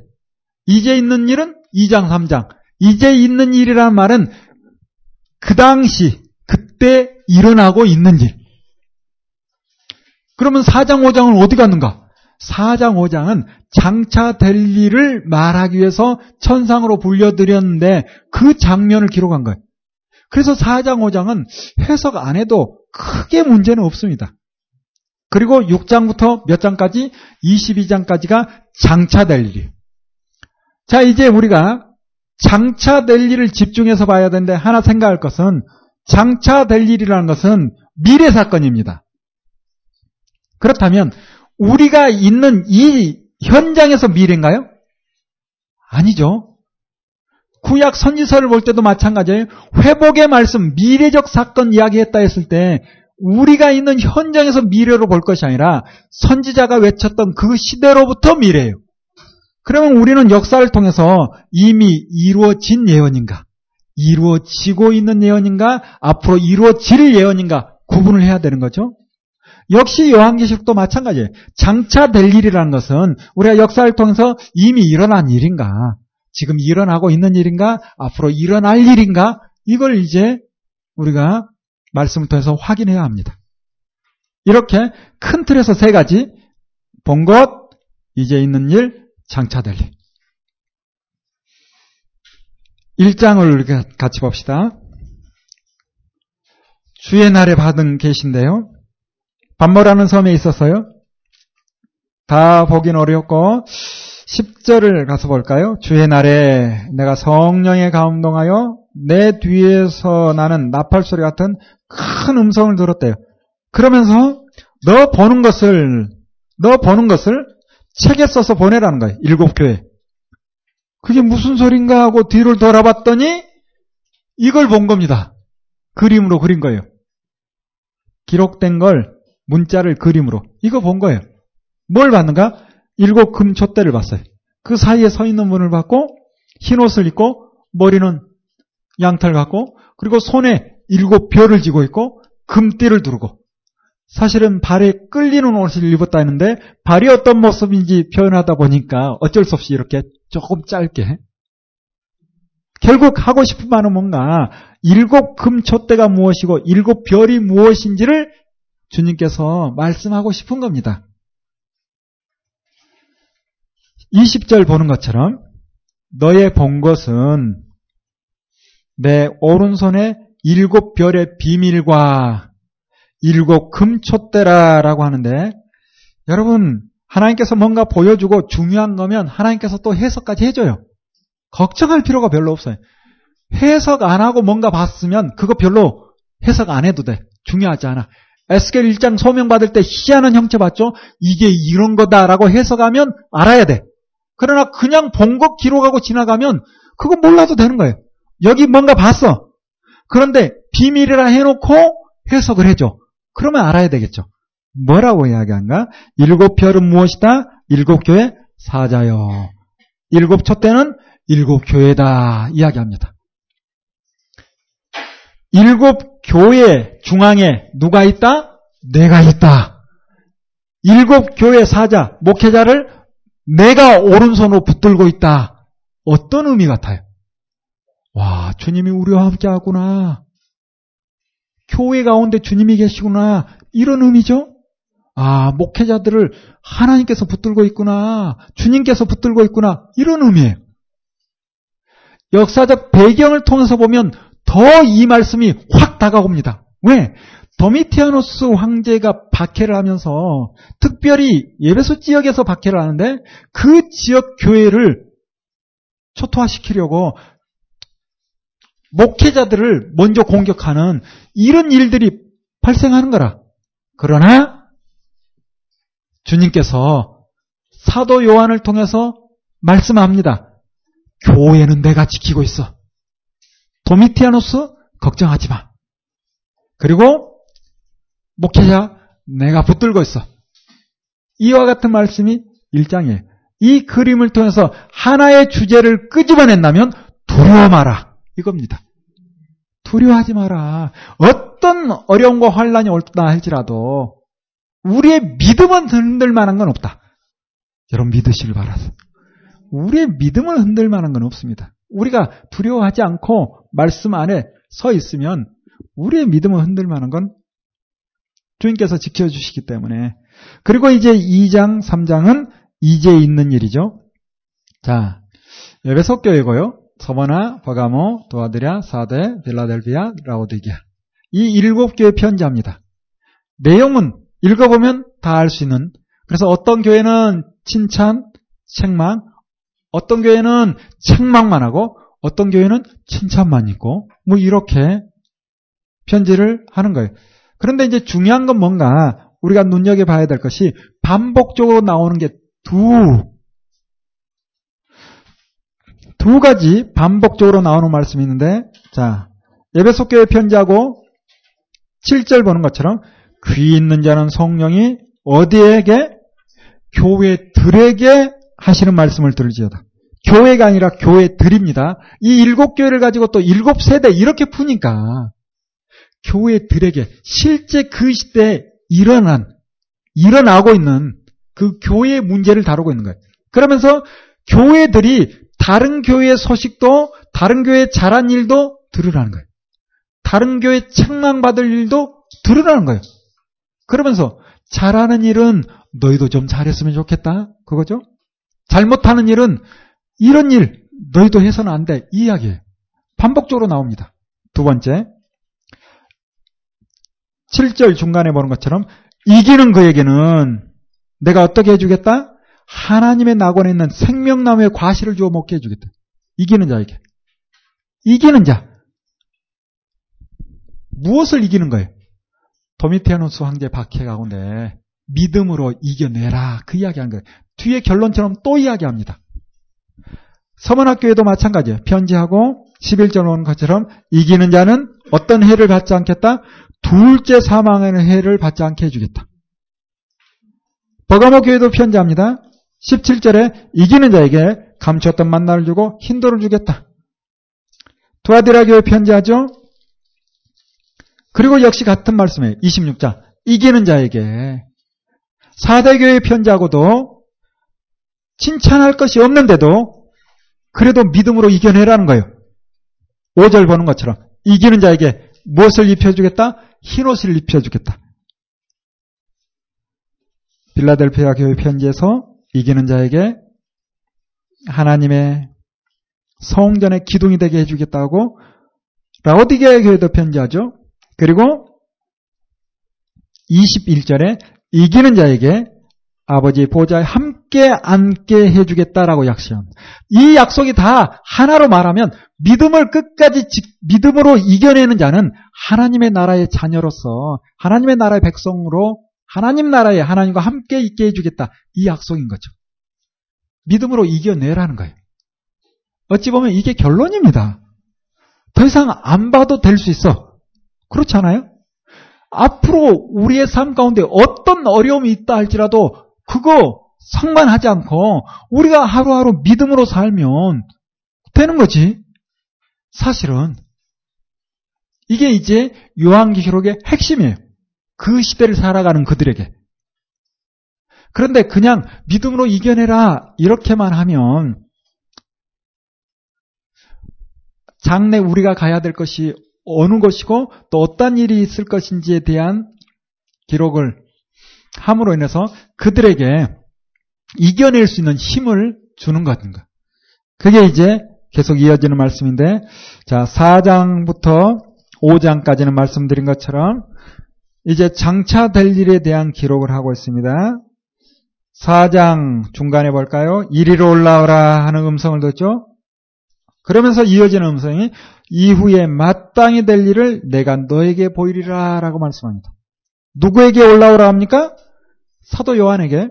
이제 있는 일은 2장, 3장. 이제 있는 일이라는 말은 그 당시, 그때 일어나고 있는 일. 그러면 4장, 5장은 어디 갔는가? 4장, 5장은 장차 될 일을 말하기 위해서 천상으로 불려드렸는데 그 장면을 기록한 거예요. 그래서 4장, 5장은 해석 안 해도 크게 문제는 없습니다. 그리고 6장부터 몇 장까지? 22장까지가 장차 될 일이에요. 자, 이제 우리가 장차 될 일을 집중해서 봐야 되는데 하나 생각할 것은 장차 될 일이라는 것은 미래 사건입니다. 그렇다면 우리가 있는 이 현장에서 미래인가요? 아니죠. 구약 선지서를 볼 때도 마찬가지예요. 회복의 말씀, 미래적 사건 이야기했다 했을 때 우리가 있는 현장에서 미래로 볼 것이 아니라 선지자가 외쳤던 그 시대로부터 미래예요. 그러면 우리는 역사를 통해서 이미 이루어진 예언인가, 이루어지고 있는 예언인가, 앞으로 이루어질 예언인가 구분을 해야 되는 거죠. 역시 요한계시록도 마찬가지예요. 장차 될 일이라는 것은 우리가 역사를 통해서 이미 일어난 일인가, 지금 일어나고 있는 일인가, 앞으로 일어날 일인가, 이걸 이제 우리가 말씀을 통해서 확인해야 합니다. 이렇게 큰 틀에서 세 가지 본 것, 이제 있는 일, 장차 될 일. 1장을 같이 봅시다. 주의 날에 받은 계신데요. 반모라는 섬에 있었어요. 다 보긴 어렵고 10절을 가서 볼까요? 주의 날에 내가 성령에 감동하여 내 뒤에서 나는 나팔 소리 같은 큰 음성을 들었대요. 그러면서 너 보는 것을 너 보는 것을 책에 써서 보내라는 거예요. 일곱 교회. 그게 무슨 소린가 하고 뒤를 돌아봤더니 이걸 본 겁니다. 그림으로 그린 거예요. 기록된 걸 문자를 그림으로 이거 본 거예요. 뭘 봤는가? 일곱 금 촛대를 봤어요. 그 사이에 서 있는 분을 봤고 흰 옷을 입고 머리는 양털 갖고 그리고 손에 일곱 별을 쥐고 있고 금띠를 두르고 사실은 발에 끌리는 옷을 입었다 했는데 발이 어떤 모습인지 표현하다 보니까 어쩔 수 없이 이렇게 조금 짧게 결국 하고 싶은 말은 뭔가 일곱 금초대가 무엇이고 일곱 별이 무엇인지를 주님께서 말씀하고 싶은 겁니다. 20절 보는 것처럼 너의 본 것은 내 오른손에 일곱 별의 비밀과 일곱 금촛대라라고 하는데 여러분 하나님께서 뭔가 보여주고 중요한 거면 하나님께서 또 해석까지 해줘요. 걱정할 필요가 별로 없어요. 해석 안 하고 뭔가 봤으면 그거 별로 해석 안 해도 돼. 중요하지 않아. 에스겔 1장 소명 받을 때 희한한 형체 봤죠? 이게 이런 거다라고 해석하면 알아야 돼. 그러나 그냥 본것 기록하고 지나가면 그거 몰라도 되는 거예요. 여기 뭔가 봤어. 그런데 비밀이라 해놓고 해석을 해줘. 그러면 알아야 되겠죠. 뭐라고 이야기한가? 일곱 별은 무엇이다? 일곱 교회 사자요. 일곱 촛대는 일곱 교회다. 이야기합니다. 일곱 교회 중앙에 누가 있다? 내가 있다. 일곱 교회 사자, 목회자를 내가 오른손으로 붙들고 있다. 어떤 의미 같아요? 와, 주님이 우리와 함께 하구나. 교회 가운데 주님이 계시구나. 이런 의미죠? 아, 목회자들을 하나님께서 붙들고 있구나. 주님께서 붙들고 있구나. 이런 의미예요. 역사적 배경을 통해서 보면 더 이 말씀이 확 다가옵니다. 왜? 도미티아노스 황제가 박해를 하면서 특별히 예배소 지역에서 박해를 하는데 그 지역 교회를 초토화시키려고 목회자들을 먼저 공격하는 이런 일들이 발생하는 거라. 그러나 주님께서 사도 요한을 통해서 말씀합니다. 교회는 내가 지키고 있어. 도미티아노스 걱정하지 마. 그리고 목회자 내가 붙들고 있어. 이와 같은 말씀이 1장에 이 그림을 통해서 하나의 주제를 끄집어낸다면 두려워 마라. 이겁니다. 두려워하지 마라. 어떤 어려움과 환란이 올다 할지라도 우리의 믿음은 흔들 만한 건 없다. 여러분 믿으시길 바라서. 우리의 믿음을 흔들 만한 건 없습니다. 우리가 두려워하지 않고 말씀 안에 서 있으면 우리의 믿음을 흔들 만한 건 주님께서 지켜주시기 때문에. 그리고 이제 2장, 3장은 이제 있는 일이죠. 자, 에베소 교회고요. 서머나, 버가모, 도아드랴, 사대, 빌라델비아, 라오디기아. 이 일곱 교회 편지합니다. 내용은 읽어보면 다 알 수 있는. 그래서 어떤 교회는 칭찬, 책망, 어떤 교회는 책망만 하고, 어떤 교회는 칭찬만 있고, 뭐 이렇게 편지를 하는 거예요. 그런데 이제 중요한 건 뭔가 우리가 눈여겨봐야 될 것이 반복적으로 나오는 게 두, 두 가지 반복적으로 나오는 말씀이 있는데, 자, 예배소 교회 편지하고 7절 보는 것처럼 귀 있는 자는 성령이 어디에게? 교회들에게 하시는 말씀을 들을지어다. 교회가 아니라 교회들입니다. 이 일곱 교회를 가지고 또 일곱 세대 이렇게 푸니까 교회들에게 실제 그 시대에 일어난 일어나고 있는 그 교회의 문제를 다루고 있는 거예요. 그러면서 교회들이 다른 교회의 소식도 다른 교회 잘한 일도 들으라는 거예요. 다른 교회 책망받을 일도 들으라는 거예요. 그러면서 잘하는 일은 너희도 좀 잘했으면 좋겠다. 그거죠? 잘못하는 일은 이런 일 너희도 해서는 안 돼. 이 이야기예요. 반복적으로 나옵니다. 두 번째 7절 중간에 보는 것처럼 이기는 그에게는 내가 어떻게 해주겠다? 하나님의 낙원에 있는 생명나무의 과실을 주어 먹게 해주겠다. 이기는 자에게. 이기는 자. 무엇을 이기는 거예요? 도미티아노스 황제 박해 가운데 믿음으로 이겨내라. 그 이야기한 거예요. 뒤에 결론처럼 또 이야기합니다. 서문학교에도 마찬가지예요. 편지하고 11절 오는 것처럼 이기는 자는 어떤 해를 받지 않겠다? 둘째 사망의 해를 받지 않게 해주겠다. 버가모 교회도 편지합니다. 17절에 이기는 자에게 감추었던 만나를 주고 힌도를 주겠다. 두아디라 교회 편지하죠. 그리고 역시 같은 말씀에 26장 이기는 자에게 사대교회 편지하고도 칭찬할 것이 없는데도 그래도 믿음으로 이겨내라는 거예요. 5절 보는 것처럼 이기는 자에게 무엇을 입혀주겠다? 흰옷을 입혀주겠다. 빌라델피아 교회 편지에서 이기는 자에게 하나님의 성전의 기둥이 되게 해주겠다고 라오디게아 교회도 편지하죠. 그리고 21절에 이기는 자에게 아버지 보좌에 함께 앉게 해주겠다라고 약속합니다. 이 약속이 다 하나로 말하면 믿음을 끝까지 믿음으로 이겨내는 자는 하나님의 나라의 자녀로서 하나님의 나라의 백성으로 하나님 나라에 하나님과 함께 있게 해주겠다. 이 약속인 거죠. 믿음으로 이겨내라는 거예요. 어찌 보면 이게 결론입니다. 더 이상 안 봐도 될 수 있어. 그렇지 않아요? 앞으로 우리의 삶 가운데 어떤 어려움이 있다 할지라도 그거 상관하지 않고 우리가 하루하루 믿음으로 살면 되는 거지. 사실은 이게 이제 요한기록의 핵심이에요. 그 시대를 살아가는 그들에게. 그런데 그냥 믿음으로 이겨내라 이렇게만 하면 장래 우리가 가야 될 것이 어느 것이고 또 어떤 일이 있을 것인지에 대한 기록을 함으로 인해서 그들에게 이겨낼 수 있는 힘을 주는 것인가. 그게 이제 계속 이어지는 말씀인데, 자, 4장부터 5장까지는 말씀드린 것처럼, 이제 장차 될 일에 대한 기록을 하고 있습니다. 4장 중간에 볼까요? 이리로 올라오라 하는 음성을 듣죠? 그러면서 이어지는 음성이 이후에 마땅히 될 일을 내가 너에게 보이리라 라고 말씀합니다. 누구에게 올라오라 합니까? 사도 요한에게.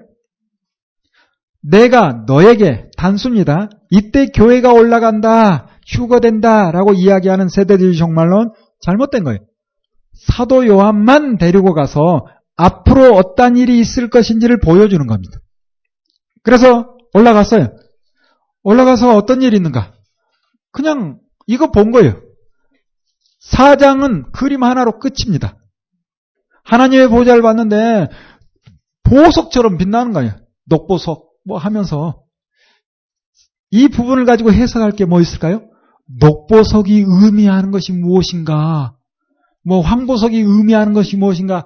내가 너에게 단순이다. 이때 교회가 올라간다. 휴거된다. 라고 이야기하는 세대들이 정말로 잘못된 거예요. 사도 요한만 데리고 가서 앞으로 어떤 일이 있을 것인지를 보여주는 겁니다. 그래서 올라갔어요. 올라가서 어떤 일이 있는가? 그냥 이거 본 거예요. 사장은 그림 하나로 끝입니다. 하나님의 보좌를 봤는데 보석처럼 빛나는 거예요. 녹보석 뭐 하면서 이 부분을 가지고 해석할 게 뭐 있을까요? 녹보석이 의미하는 것이 무엇인가? 뭐 황보석이 의미하는 것이 무엇인가?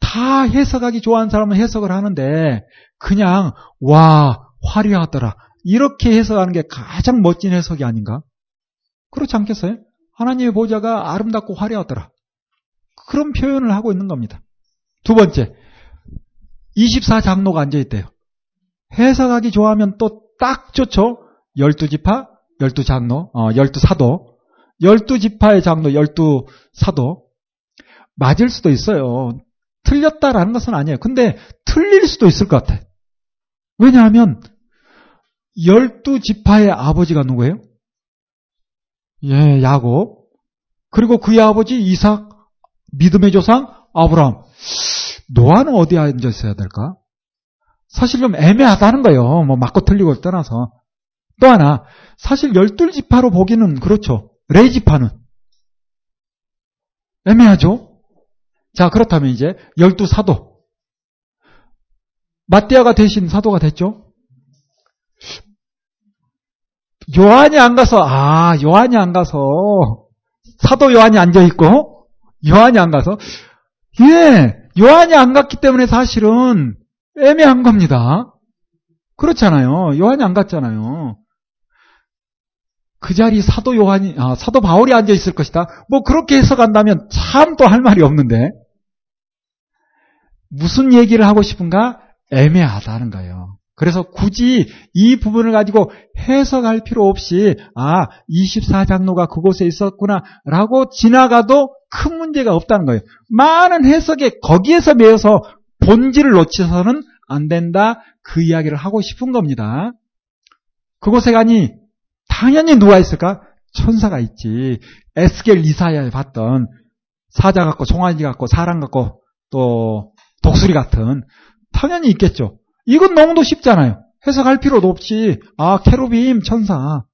다 해석하기 좋아하는 사람은 해석을 하는데 그냥 와 화려하더라 이렇게 해석하는 게 가장 멋진 해석이 아닌가? 그렇지 않겠어요? 하나님의 보좌가 아름답고 화려하더라. 그런 표현을 하고 있는 겁니다. 두 번째, 24장로가 앉아있대요. 해석하기 좋아하면 또 딱 좋죠? 12지파, 12장로, 어, 12사도, 12지파의 장로, 12사도. 맞을 수도 있어요. 틀렸다라는 것은 아니에요. 근데 틀릴 수도 있을 것 같아. 왜냐하면, 12지파의 아버지가 누구예요? 예, 야곱. 그리고 그의 아버지 이삭, 믿음의 조상 아브라함. 노아는 어디에 앉아 있어야 될까? 사실 좀 애매하다는 거예요. 뭐 맞고 틀리고 떠나서. 또 하나, 사실 열둘 지파로 보기는 그렇죠. 레이 지파는. 애매하죠? 자, 그렇다면 이제 열두 사도. 마띠아가 대신 사도가 됐죠? 요한이 안 가서, 아, 요한이 안 가서, 사도 요한이 앉아 있고, 요한이 안 가서, 예, 요한이 안 갔기 때문에 사실은 애매한 겁니다. 그렇잖아요. 요한이 안 갔잖아요. 그 자리 사도 요한이, 아, 사도 바울이 앉아 있을 것이다. 뭐 그렇게 해석한다면 참 또 할 말이 없는데, 무슨 얘기를 하고 싶은가? 애매하다는 거예요. 그래서 굳이 이 부분을 가지고 해석할 필요 없이 아 24장로가 그곳에 있었구나 라고 지나가도 큰 문제가 없다는 거예요. 많은 해석에 거기에서 매여서 본질을 놓치서는 안 된다 그 이야기를 하고 싶은 겁니다. 그곳에 가니 당연히 누가 있을까? 천사가 있지. 에스겔 이사야에 봤던 사자 같고 송아지 같고 사람 같고 또 독수리 같은 당연히 있겠죠. 이건 너무도 쉽잖아요. 해석할 필요도 없이 아 캐로빔 천사.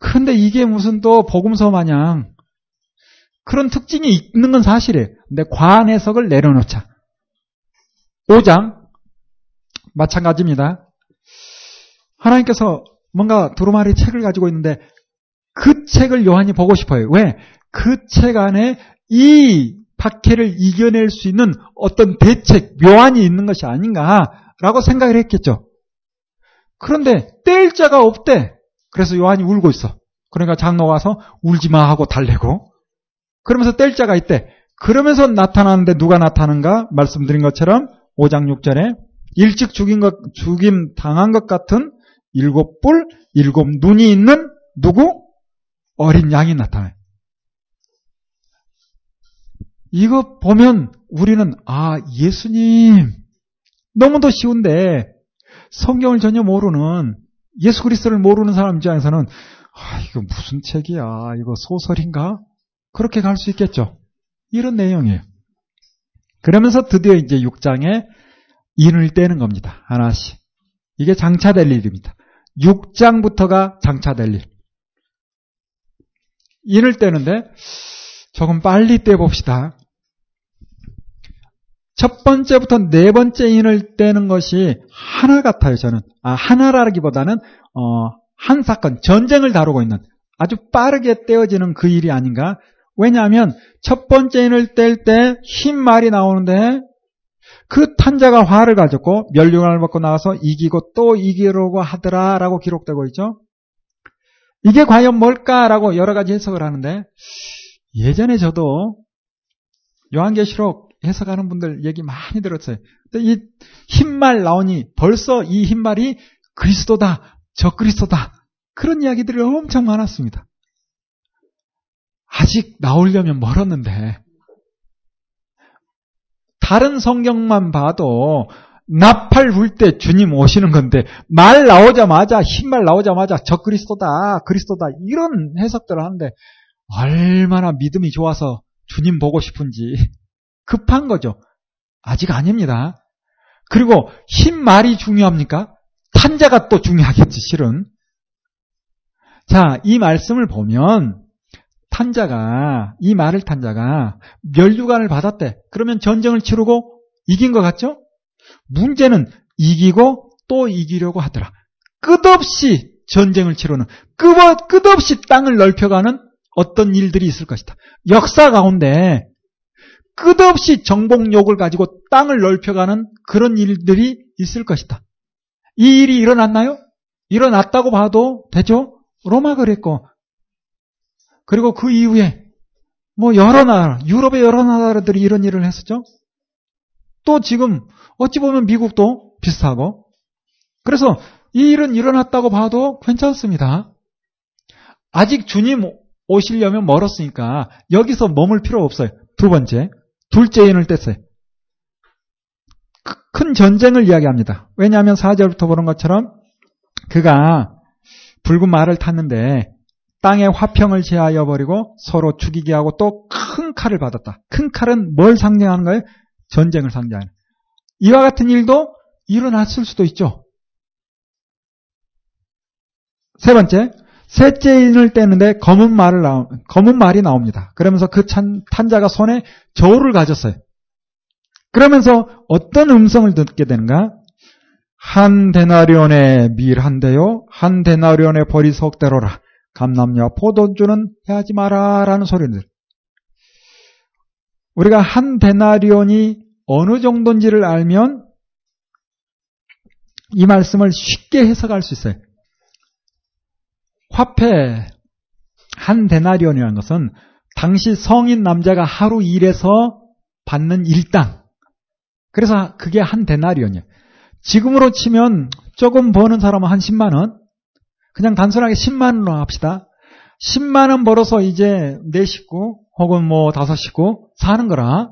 그런데 이게 무슨 또 복음서 마냥 그런 특징이 있는 건 사실이에요. 근데 과한 해석을 내려놓자. 5장 마찬가지입니다. 하나님께서 뭔가 두루마리 책을 가지고 있는데 그 책을 요한이 보고 싶어요. 왜? 그 책 안에 이 박해를 이겨낼 수 있는 어떤 대책, 묘안이 있는 것이 아닌가 라고 생각을 했겠죠. 그런데 뗄 자가 없대. 그래서 요한이 울고 있어. 그러니까 장로가 와서 울지 마 하고 달래고 그러면서 뗄 자가 있대. 그러면서 나타나는데 누가 나타나는가? 말씀드린 것처럼 5장 6절에 일찍 죽인 것, 죽임 당한 것 같은 일곱 뿔, 일곱 눈이 있는 누구? 어린 양이 나타나요. 이거 보면 우리는 아 예수님 너무도 쉬운데 성경을 전혀 모르는 예수 그리스도를 모르는 사람 입장에서는 아 이거 무슨 책이야? 이거 소설인가? 그렇게 갈 수 있겠죠. 이런 내용이에요. 그러면서 드디어 이제 6장에 인을 떼는 겁니다. 하나씩. 이게 장차될 일입니다. 6장부터가 장차될 일. 인을 떼는데 조금 빨리 떼봅시다. 첫 번째부터 네 번째 인을 떼는 것이 하나 같아요, 저는. 아, 하나라기보다는, 어, 한 사건, 전쟁을 다루고 있는 아주 빠르게 떼어지는 그 일이 아닌가. 왜냐하면 첫 번째 인을 뗄 때 흰 말이 나오는데 그 탄자가 화를 가졌고 멸류관을 먹고 나와서 이기고 또 이기려고 하더라라고 기록되고 있죠. 이게 과연 뭘까라고 여러 가지 해석을 하는데 예전에 저도 요한계시록 해석하는 분들 얘기 많이 들었어요. 근데 이 흰말 나오니 벌써 이 흰말이 그리스도다, 저 그리스도다. 그런 이야기들이 엄청 많았습니다. 아직 나오려면 멀었는데 다른 성경만 봐도 나팔 불 때 주님 오시는 건데 말 나오자마자 흰말 나오자마자 저 그리스도다 그리스도다 이런 해석들을 하는데 얼마나 믿음이 좋아서 주님 보고 싶은지 급한 거죠. 아직 아닙니다. 그리고 흰 말이 중요합니까? 탄자가 또 중요하겠지 실은. 자, 이 말씀을 보면 탄자가 이 말을 탄자가 멸류관을 받았대. 그러면 전쟁을 치르고 이긴 것 같죠? 문제는 이기고 또 이기려고 하더라. 끝없이 전쟁을 치르는 끝없이 땅을 넓혀가는 어떤 일들이 있을 것이다. 역사 가운데 끝없이 정복욕을 가지고 땅을 넓혀가는 그런 일들이 있을 것이다. 이 일이 일어났나요? 일어났다고 봐도 되죠? 로마 그랬고 그리고 그 이후에 뭐 여러 나라, 유럽의 여러 나라들이 이런 일을 했었죠. 또 지금 어찌 보면 미국도 비슷하고 그래서 이 일은 일어났다고 봐도 괜찮습니다. 아직 주님 오시려면 멀었으니까 여기서 머물 필요 없어요. 두 번째, 둘째 인을 뗐어요. 큰 전쟁을 이야기합니다. 왜냐하면 4절부터 보는 것처럼 그가 붉은 말을 탔는데 땅에 화평을 제하여 버리고 서로 죽이게 하고 또 큰 칼을 받았다. 큰 칼은 뭘 상징하는 거예요? 전쟁을 상징하는. 이와 같은 일도 일어났을 수도 있죠. 세 번째, 셋째 인을 떼는데 검은 말을 나오, 검은 말이 나옵니다. 그러면서 그 찬, 탄자가 손에 저울을 가졌어요. 그러면서 어떤 음성을 듣게 되는가? 한 데나리온의 밀 한 대요, 한 데나리온의 벌이 석 대로라. 감남녀 포도주는 해하지 마라라는 소리들. 우리가 한 데나리온이 어느 정도인지를 알면 이 말씀을 쉽게 해석할 수 있어요. 화폐 한 데나리온이라는 것은 당시 성인 남자가 하루 일해서 받는 일당. 그래서 그게 한 데나리온이에요. 지금으로 치면 조금 버는 사람은 한 10만 원. 그냥 단순하게 10만 원으로 합시다. 10만 원 벌어서 이제 내 식구 혹은 뭐 다섯 식구 사는 거라.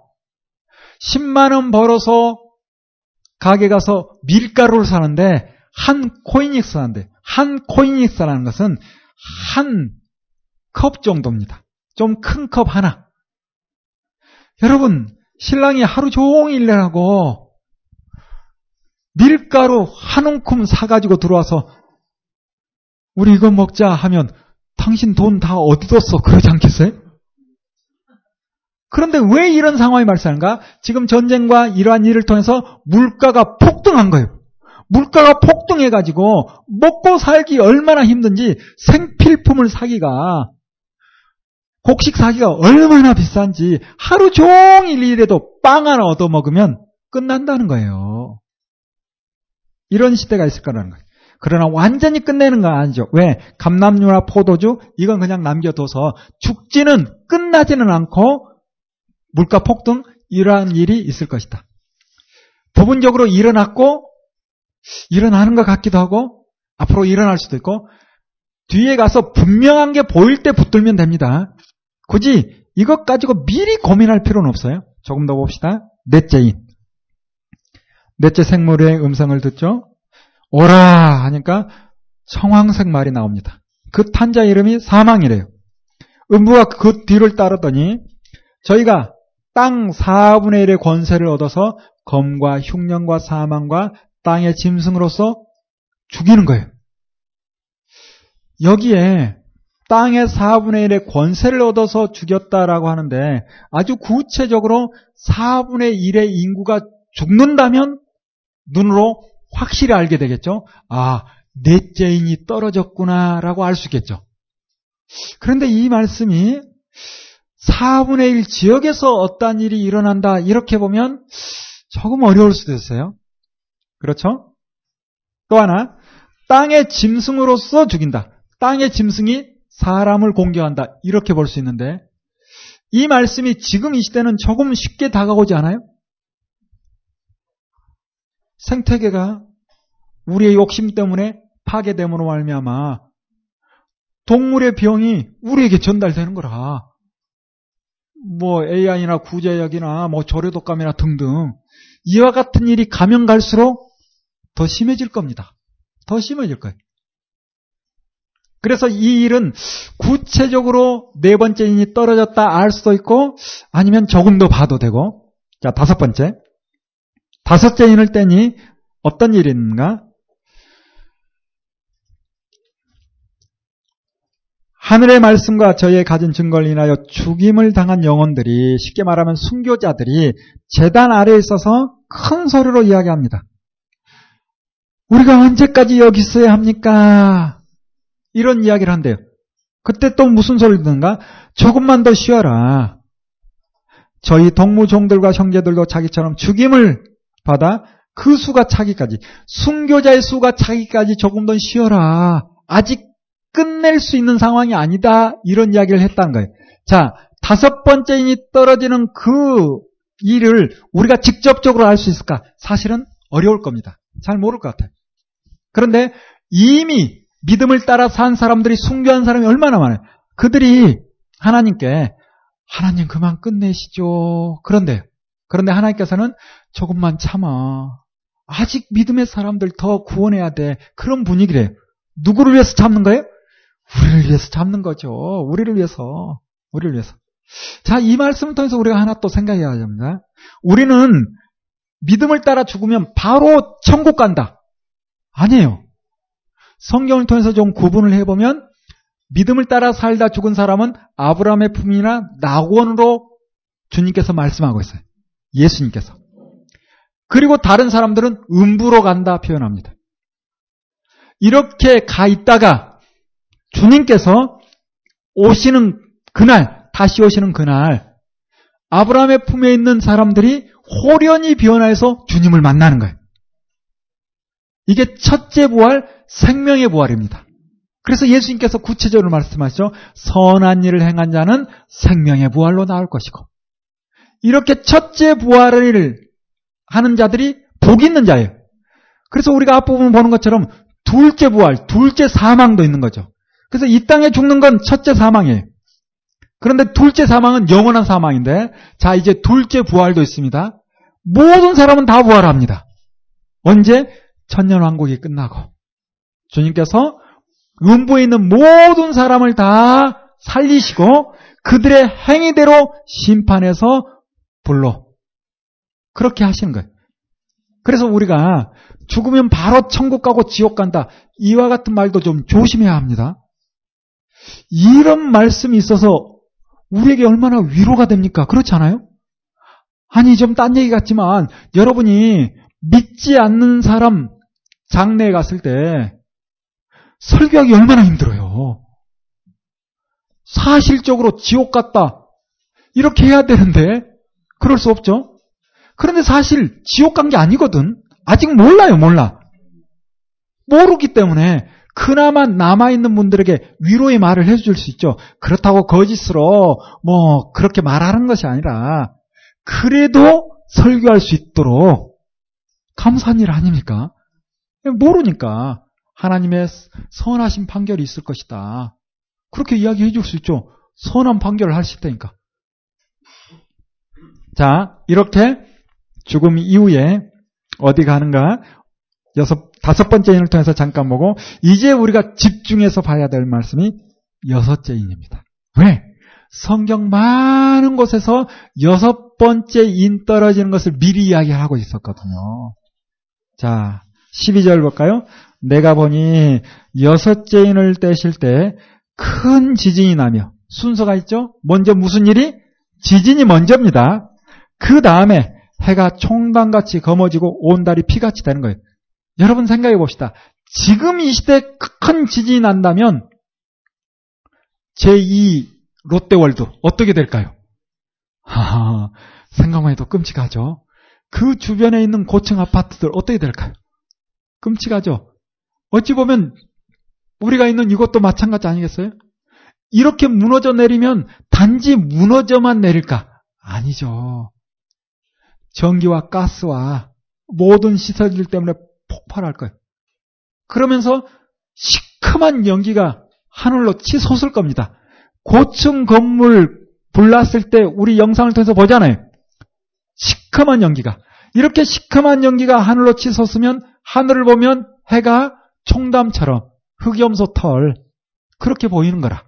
10만 원 벌어서 가게 가서 밀가루를 사는데 한 사는데 한 코인익 사라는 것은 한 컵 정도입니다. 좀 큰 컵 하나. 여러분 신랑이 하루 종일 일하고 밀가루 한 움큼 사가지고 들어와서 우리 이거 먹자 하면 당신 돈 다 어디 뒀어? 그러지 않겠어요? 그런데 왜 이런 상황이 발생한가? 지금 전쟁과 이러한 일을 통해서 물가가 폭등한 거예요. 물가가 폭등해가지고 먹고 살기 얼마나 힘든지 생필품을 사기가 곡식 사기가 얼마나 비싼지 하루 종일 일해도 빵 하나 얻어먹으면 끝난다는 거예요. 이런 시대가 있을 거라는 거예요. 그러나 완전히 끝내는 건 아니죠. 왜? 감남류나 포도주 이건 그냥 남겨둬서 죽지는 끝나지는 않고 물가 폭등 이러한 일이 있을 것이다. 부분적으로 일어났고 일어나는 것 같기도 하고 앞으로 일어날 수도 있고 뒤에 가서 분명한 게 보일 때 붙들면 됩니다. 굳이 이것 가지고 미리 고민할 필요는 없어요. 조금 더 봅시다. 넷째인. 넷째 생물의 음성을 듣죠. 오라 하니까 청황색 말이 나옵니다. 그 탄자 이름이 사망이래요. 음부가 그 뒤를 따르더니 저희가 땅 4분의 1의 권세를 얻어서 검과 흉년과 사망과 땅의 짐승으로서 죽이는 거예요. 여기에 땅의 4분의 1의 권세를 얻어서 죽였다라고 하는데 아주 구체적으로 4분의 1의 인구가 죽는다면 눈으로 확실히 알게 되겠죠. 아, 넷째인이 떨어졌구나라고 알 수 있겠죠. 그런데 이 말씀이 4분의 1 지역에서 어떤 일이 일어난다 이렇게 보면 조금 어려울 수도 있어요. 그렇죠? 또 하나 땅의 짐승으로서 죽인다. 땅의 짐승이 사람을 공격한다. 이렇게 볼 수 있는데 이 말씀이 지금 이 시대는 조금 쉽게 다가오지 않아요? 생태계가 우리의 욕심 때문에 파괴됨으로 말미암아 동물의 병이 우리에게 전달되는 거라. 뭐 AI나 구제약이나 뭐 조류독감이나 등등 이와 같은 일이 가면 갈수록 더 심해질 겁니다. 더 심해질 거예요. 그래서 이 일은 구체적으로 네 번째 인이 떨어졌다 알 수도 있고 아니면 조금 더 봐도 되고 자 다섯 번째 다섯째 인을 떼니 어떤 있는가? 하늘의 말씀과 저희의 가진 증거를 인하여 죽임을 당한 영혼들이 쉽게 말하면 순교자들이 재단 아래에 있어서 큰 소리로 이야기합니다. 우리가 언제까지 여기 있어야 합니까? 이런 이야기를 한대요. 그때 또 무슨 소리를 듣는가? 조금만 더 쉬어라. 저희 동무종들과 형제들도 자기처럼 죽임을 받아 그 수가 차기까지 순교자의 수가 차기까지 조금 더 쉬어라. 아직 끝낼 수 있는 상황이 아니다. 이런 이야기를 했다는 거예요. 자, 다섯 번째 인이 떨어지는 그 일을 우리가 직접적으로 알 수 있을까? 사실은 어려울 겁니다. 잘 모를 것 같아요. 그런데 이미 믿음을 따라 산 사람들이 순교한 사람이 얼마나 많아요. 그들이 하나님께 하나님 그만 끝내시죠. 그런데 그런데 하나님께서는 조금만 참아. 아직 믿음의 사람들 더 구원해야 돼. 그런 분위기래요. 누구를 위해서 참는 거예요? 우리를 위해서 잡는 거죠. 우리를 위해서. 우리를 위해서. 자, 이 말씀을 통해서 우리가 하나 또 생각해야 합니다. 우리는 믿음을 따라 죽으면 바로 천국 간다. 아니에요. 성경을 통해서 좀 구분을 해보면 믿음을 따라 살다 죽은 사람은 아브라함의 품이나 낙원으로 주님께서 말씀하고 있어요. 예수님께서. 그리고 다른 사람들은 음부로 간다 표현합니다. 이렇게 가 있다가 주님께서 오시는 그날, 다시 오시는 그날, 아브라함의 품에 있는 사람들이 호련히 변화해서 주님을 만나는 거예요. 이게 첫째 부활, 생명의 부활입니다. 그래서 예수님께서 구체적으로 말씀하시죠. 선한 일을 행한 자는 생명의 부활로 나올 것이고. 이렇게 첫째 부활을 하는 자들이 복 있는 자예요. 그래서 우리가 앞부분 보는 것처럼 둘째 부활, 둘째 사망도 있는 거죠. 그래서 이 땅에 죽는 건 첫째 사망이에요. 그런데 둘째 사망은 영원한 사망인데, 자, 이제 둘째 부활도 있습니다. 모든 사람은 다 부활합니다. 언제? 천년왕국이 끝나고. 주님께서 음부에 있는 모든 사람을 다 살리시고, 그들의 행위대로 심판해서 불러. 그렇게 하시는 거예요. 그래서 우리가 죽으면 바로 천국 가고 지옥 간다. 이와 같은 말도 좀 조심해야 합니다. 이런 말씀이 있어서 우리에게 얼마나 위로가 됩니까? 그렇지 않아요? 아니, 좀 딴 얘기 같지만, 여러분이 믿지 않는 사람 장례에 갔을 때, 설교하기 얼마나 힘들어요. 사실적으로 지옥 같다. 이렇게 해야 되는데, 그럴 수 없죠? 그런데 사실 지옥 간 게 아니거든. 아직 몰라요, 몰라. 모르기 때문에 그나마 남아있는 분들에게 위로의 말을 해줄 수 있죠. 그렇다고 거짓으로 뭐 그렇게 말하는 것이 아니라 그래도 설교할 수 있도록 감사한 일 아닙니까? 모르니까 하나님의 선하신 판결이 있을 것이다. 그렇게 이야기해 줄 수 있죠. 선한 판결을 할 수 있다니까. 자, 이렇게 죽음 이후에 어디 가는가? 여섯, 다섯 번째 인을 통해서 잠깐 보고, 이제 우리가 집중해서 봐야 될 말씀이 여섯째 인입니다. 왜? 성경 많은 곳에서 여섯 번째 인 떨어지는 것을 미리 이야기하고 있었거든요. 자, 12절 볼까요? 내가 보니 여섯째 인을 떼실 때 큰 지진이 나며 순서가 있죠? 먼저 무슨 일이? 지진이 먼저입니다. 그 다음에 해가 총단같이 검어지고 온 달이 피같이 되는 거예요. 여러분 생각해 봅시다. 지금 이 시대에 큰 지진이 난다면 제2 롯데월드 어떻게 될까요? 하하, 생각만 해도 끔찍하죠. 그 주변에 있는 고층 아파트들 어떻게 될까요? 끔찍하죠. 어찌 보면 우리가 있는 이것도 마찬가지 아니겠어요? 이렇게 무너져 내리면 단지 무너져만 내릴까? 아니죠. 전기와 가스와 모든 시설들 때문에 폭발할 거예요. 그러면서 시큼한 연기가 하늘로 치솟을 겁니다. 고층 건물 불났을 때 우리 영상을 통해서 보잖아요. 시큼한 연기가. 이렇게 시큼한 연기가 하늘로 치솟으면 하늘을 보면 해가 총담처럼 흑염소 털 그렇게 보이는 거라.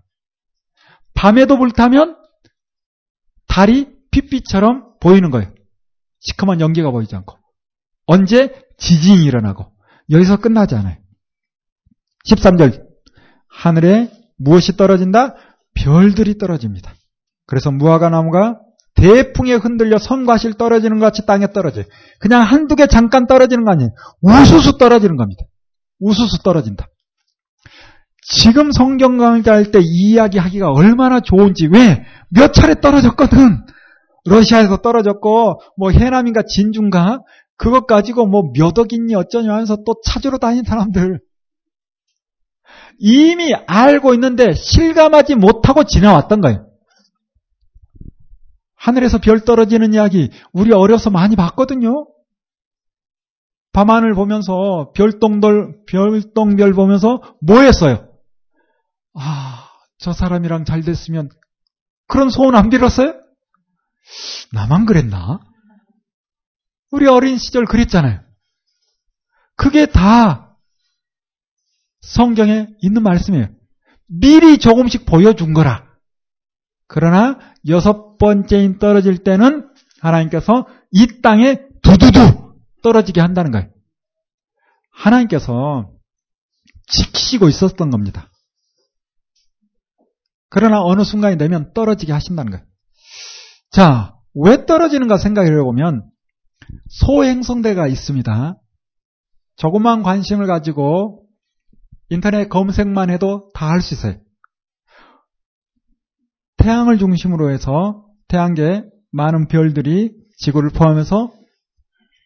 밤에도 불타면 달이 핏빛처럼 보이는 거예요. 시커먼 연기가 보이지 않고. 언제? 지진이 일어나고. 여기서 끝나지 않아요. 13절. 하늘에 무엇이 떨어진다? 별들이 떨어집니다. 그래서 무화과 나무가 대풍에 흔들려 성과실 떨어지는 것 같이 땅에 떨어져요. 그냥 한두 개 잠깐 떨어지는 거 아니에요. 우수수 떨어지는 겁니다. 우수수 떨어진다. 지금 성경 강의할 때이 이야기 하기가 얼마나 좋은지 왜? 몇 차례 떨어졌거든. 러시아에서 떨어졌고 뭐 해남인가 진중가 그것 가지고 뭐 몇 억이니 어쩌냐 하면서 또 찾으러 다닌 사람들 이미 알고 있는데 실감하지 못하고 지나왔던 거예요. 하늘에서 별 떨어지는 이야기 우리 어려서 많이 봤거든요. 밤하늘 보면서 별똥별 별똥별 보면서 뭐 했어요? 아, 저 사람이랑 잘 됐으면 그런 소원 안 빌었어요? 나만 그랬나? 우리 어린 시절 그랬잖아요. 그게 다 성경에 있는 말씀이에요. 미리 조금씩 보여준 거라. 그러나 여섯 번째인 떨어질 때는 하나님께서 이 땅에 두두두 떨어지게 한다는 거예요. 하나님께서 지키시고 있었던 겁니다. 그러나 어느 순간이 되면 떨어지게 하신다는 거예요. 자, 왜 떨어지는가 생각해 보면 소행성대가 있습니다. 조그만 관심을 가지고 인터넷 검색만 해도 다 할 수 있어요. 태양을 중심으로 해서 태양계 많은 별들이 지구를 포함해서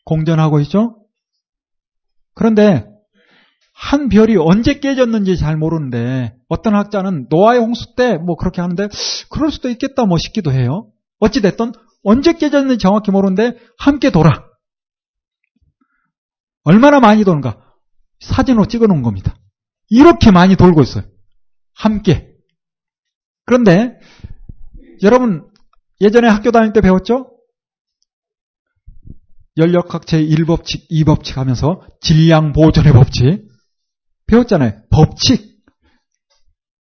공전하고 있죠. 그런데 한 별이 언제 깨졌는지 잘 모르는데 어떤 학자는 노아의 홍수 때 뭐 그렇게 하는데 그럴 수도 있겠다 뭐 싶기도 해요. 어찌됐든 언제 깨졌는지 정확히 모르는데 함께 돌아. 얼마나 많이 도는가? 사진으로 찍어 놓은 겁니다. 이렇게 많이 돌고 있어요. 함께. 그런데 여러분 예전에 학교 다닐 때 배웠죠? 연력학 제1법칙, 2법칙 하면서 질량 보존의 법칙 배웠잖아요. 법칙.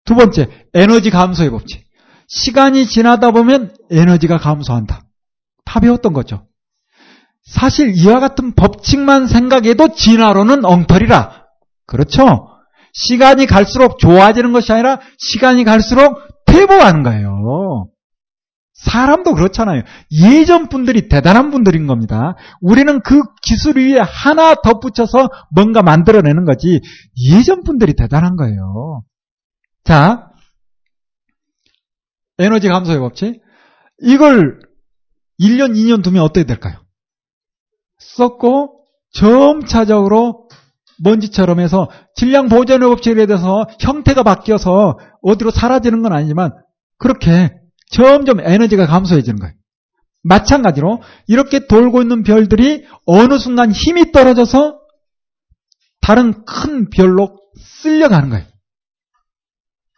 두 번째, 에너지 감소의 법칙. 시간이 지나다 보면 에너지가 감소한다. 다 배웠던 거죠. 사실 이와 같은 법칙만 생각해도 진화론은 엉터리라. 그렇죠? 시간이 갈수록 좋아지는 것이 아니라 시간이 갈수록 퇴보하는 거예요. 사람도 그렇잖아요. 예전 분들이 대단한 분들인 겁니다. 우리는 그 기술 위에 하나 덧붙여서 뭔가 만들어내는 거지. 예전 분들이 대단한 거예요. 자, 에너지 감소의 법칙. 이걸 1년, 2년 두면 어떻게 될까요? 썼고 점차적으로 먼지처럼 해서 질량 보존의 법칙에 대해서 형태가 바뀌어서 어디로 사라지는 건 아니지만 그렇게 점점 에너지가 감소해지는 거예요. 마찬가지로 이렇게 돌고 있는 별들이 어느 순간 힘이 떨어져서 다른 큰 별로 쓸려가는 거예요.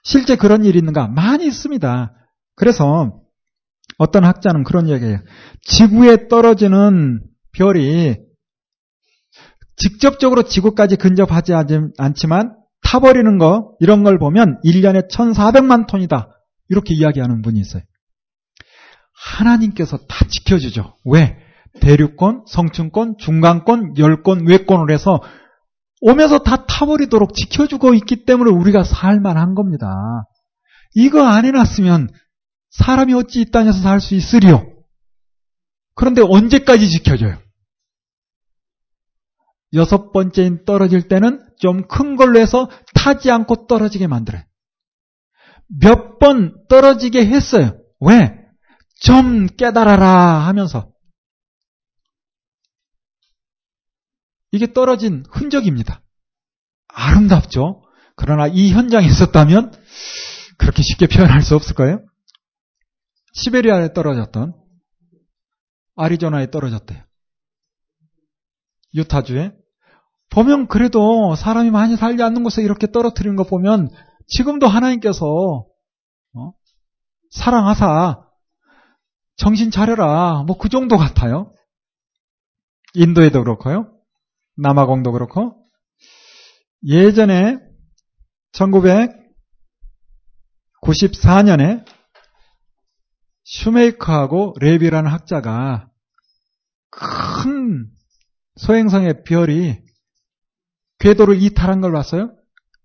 실제 그런 일이 있는가? 많이 있습니다. 그래서 어떤 학자는 그런 얘기예요. 지구에 떨어지는 별이 직접적으로 지구까지 근접하지 않지만 타버리는 거 이런 걸 보면 1년에 1400만 톤이다. 이렇게 이야기하는 분이 있어요. 하나님께서 다 지켜주죠. 왜? 대륙권, 성층권, 중간권, 열권, 외권을 해서 오면서 다 타버리도록 지켜주고 있기 때문에 우리가 살만한 겁니다. 이거 안 해놨으면 사람이 어찌 이 땅에서 살 수 있으리요? 그런데 언제까지 지켜줘요? 여섯 번째인 떨어질 때는 좀 큰 걸로 해서 타지 않고 떨어지게 만들어요. 몇 번 떨어지게 했어요. 왜? 좀 깨달아라 하면서. 이게 떨어진 흔적입니다. 아름답죠? 그러나 이 현장에 있었다면 그렇게 쉽게 표현할 수 없을 거예요. 시베리아에 떨어졌던 아리조나에 떨어졌대요. 유타주에 보면 그래도 사람이 많이 살지 않는 곳에 이렇게 떨어뜨리는 거 보면 지금도 하나님께서 어? 사랑하사 정신 차려라 뭐 그 정도 같아요. 인도에도 그렇고요. 남아공도 그렇고 예전에 1994년에 슈메이커하고 레비라는 학자가 큰 소행성의 별이 궤도를 이탈한 걸 봤어요?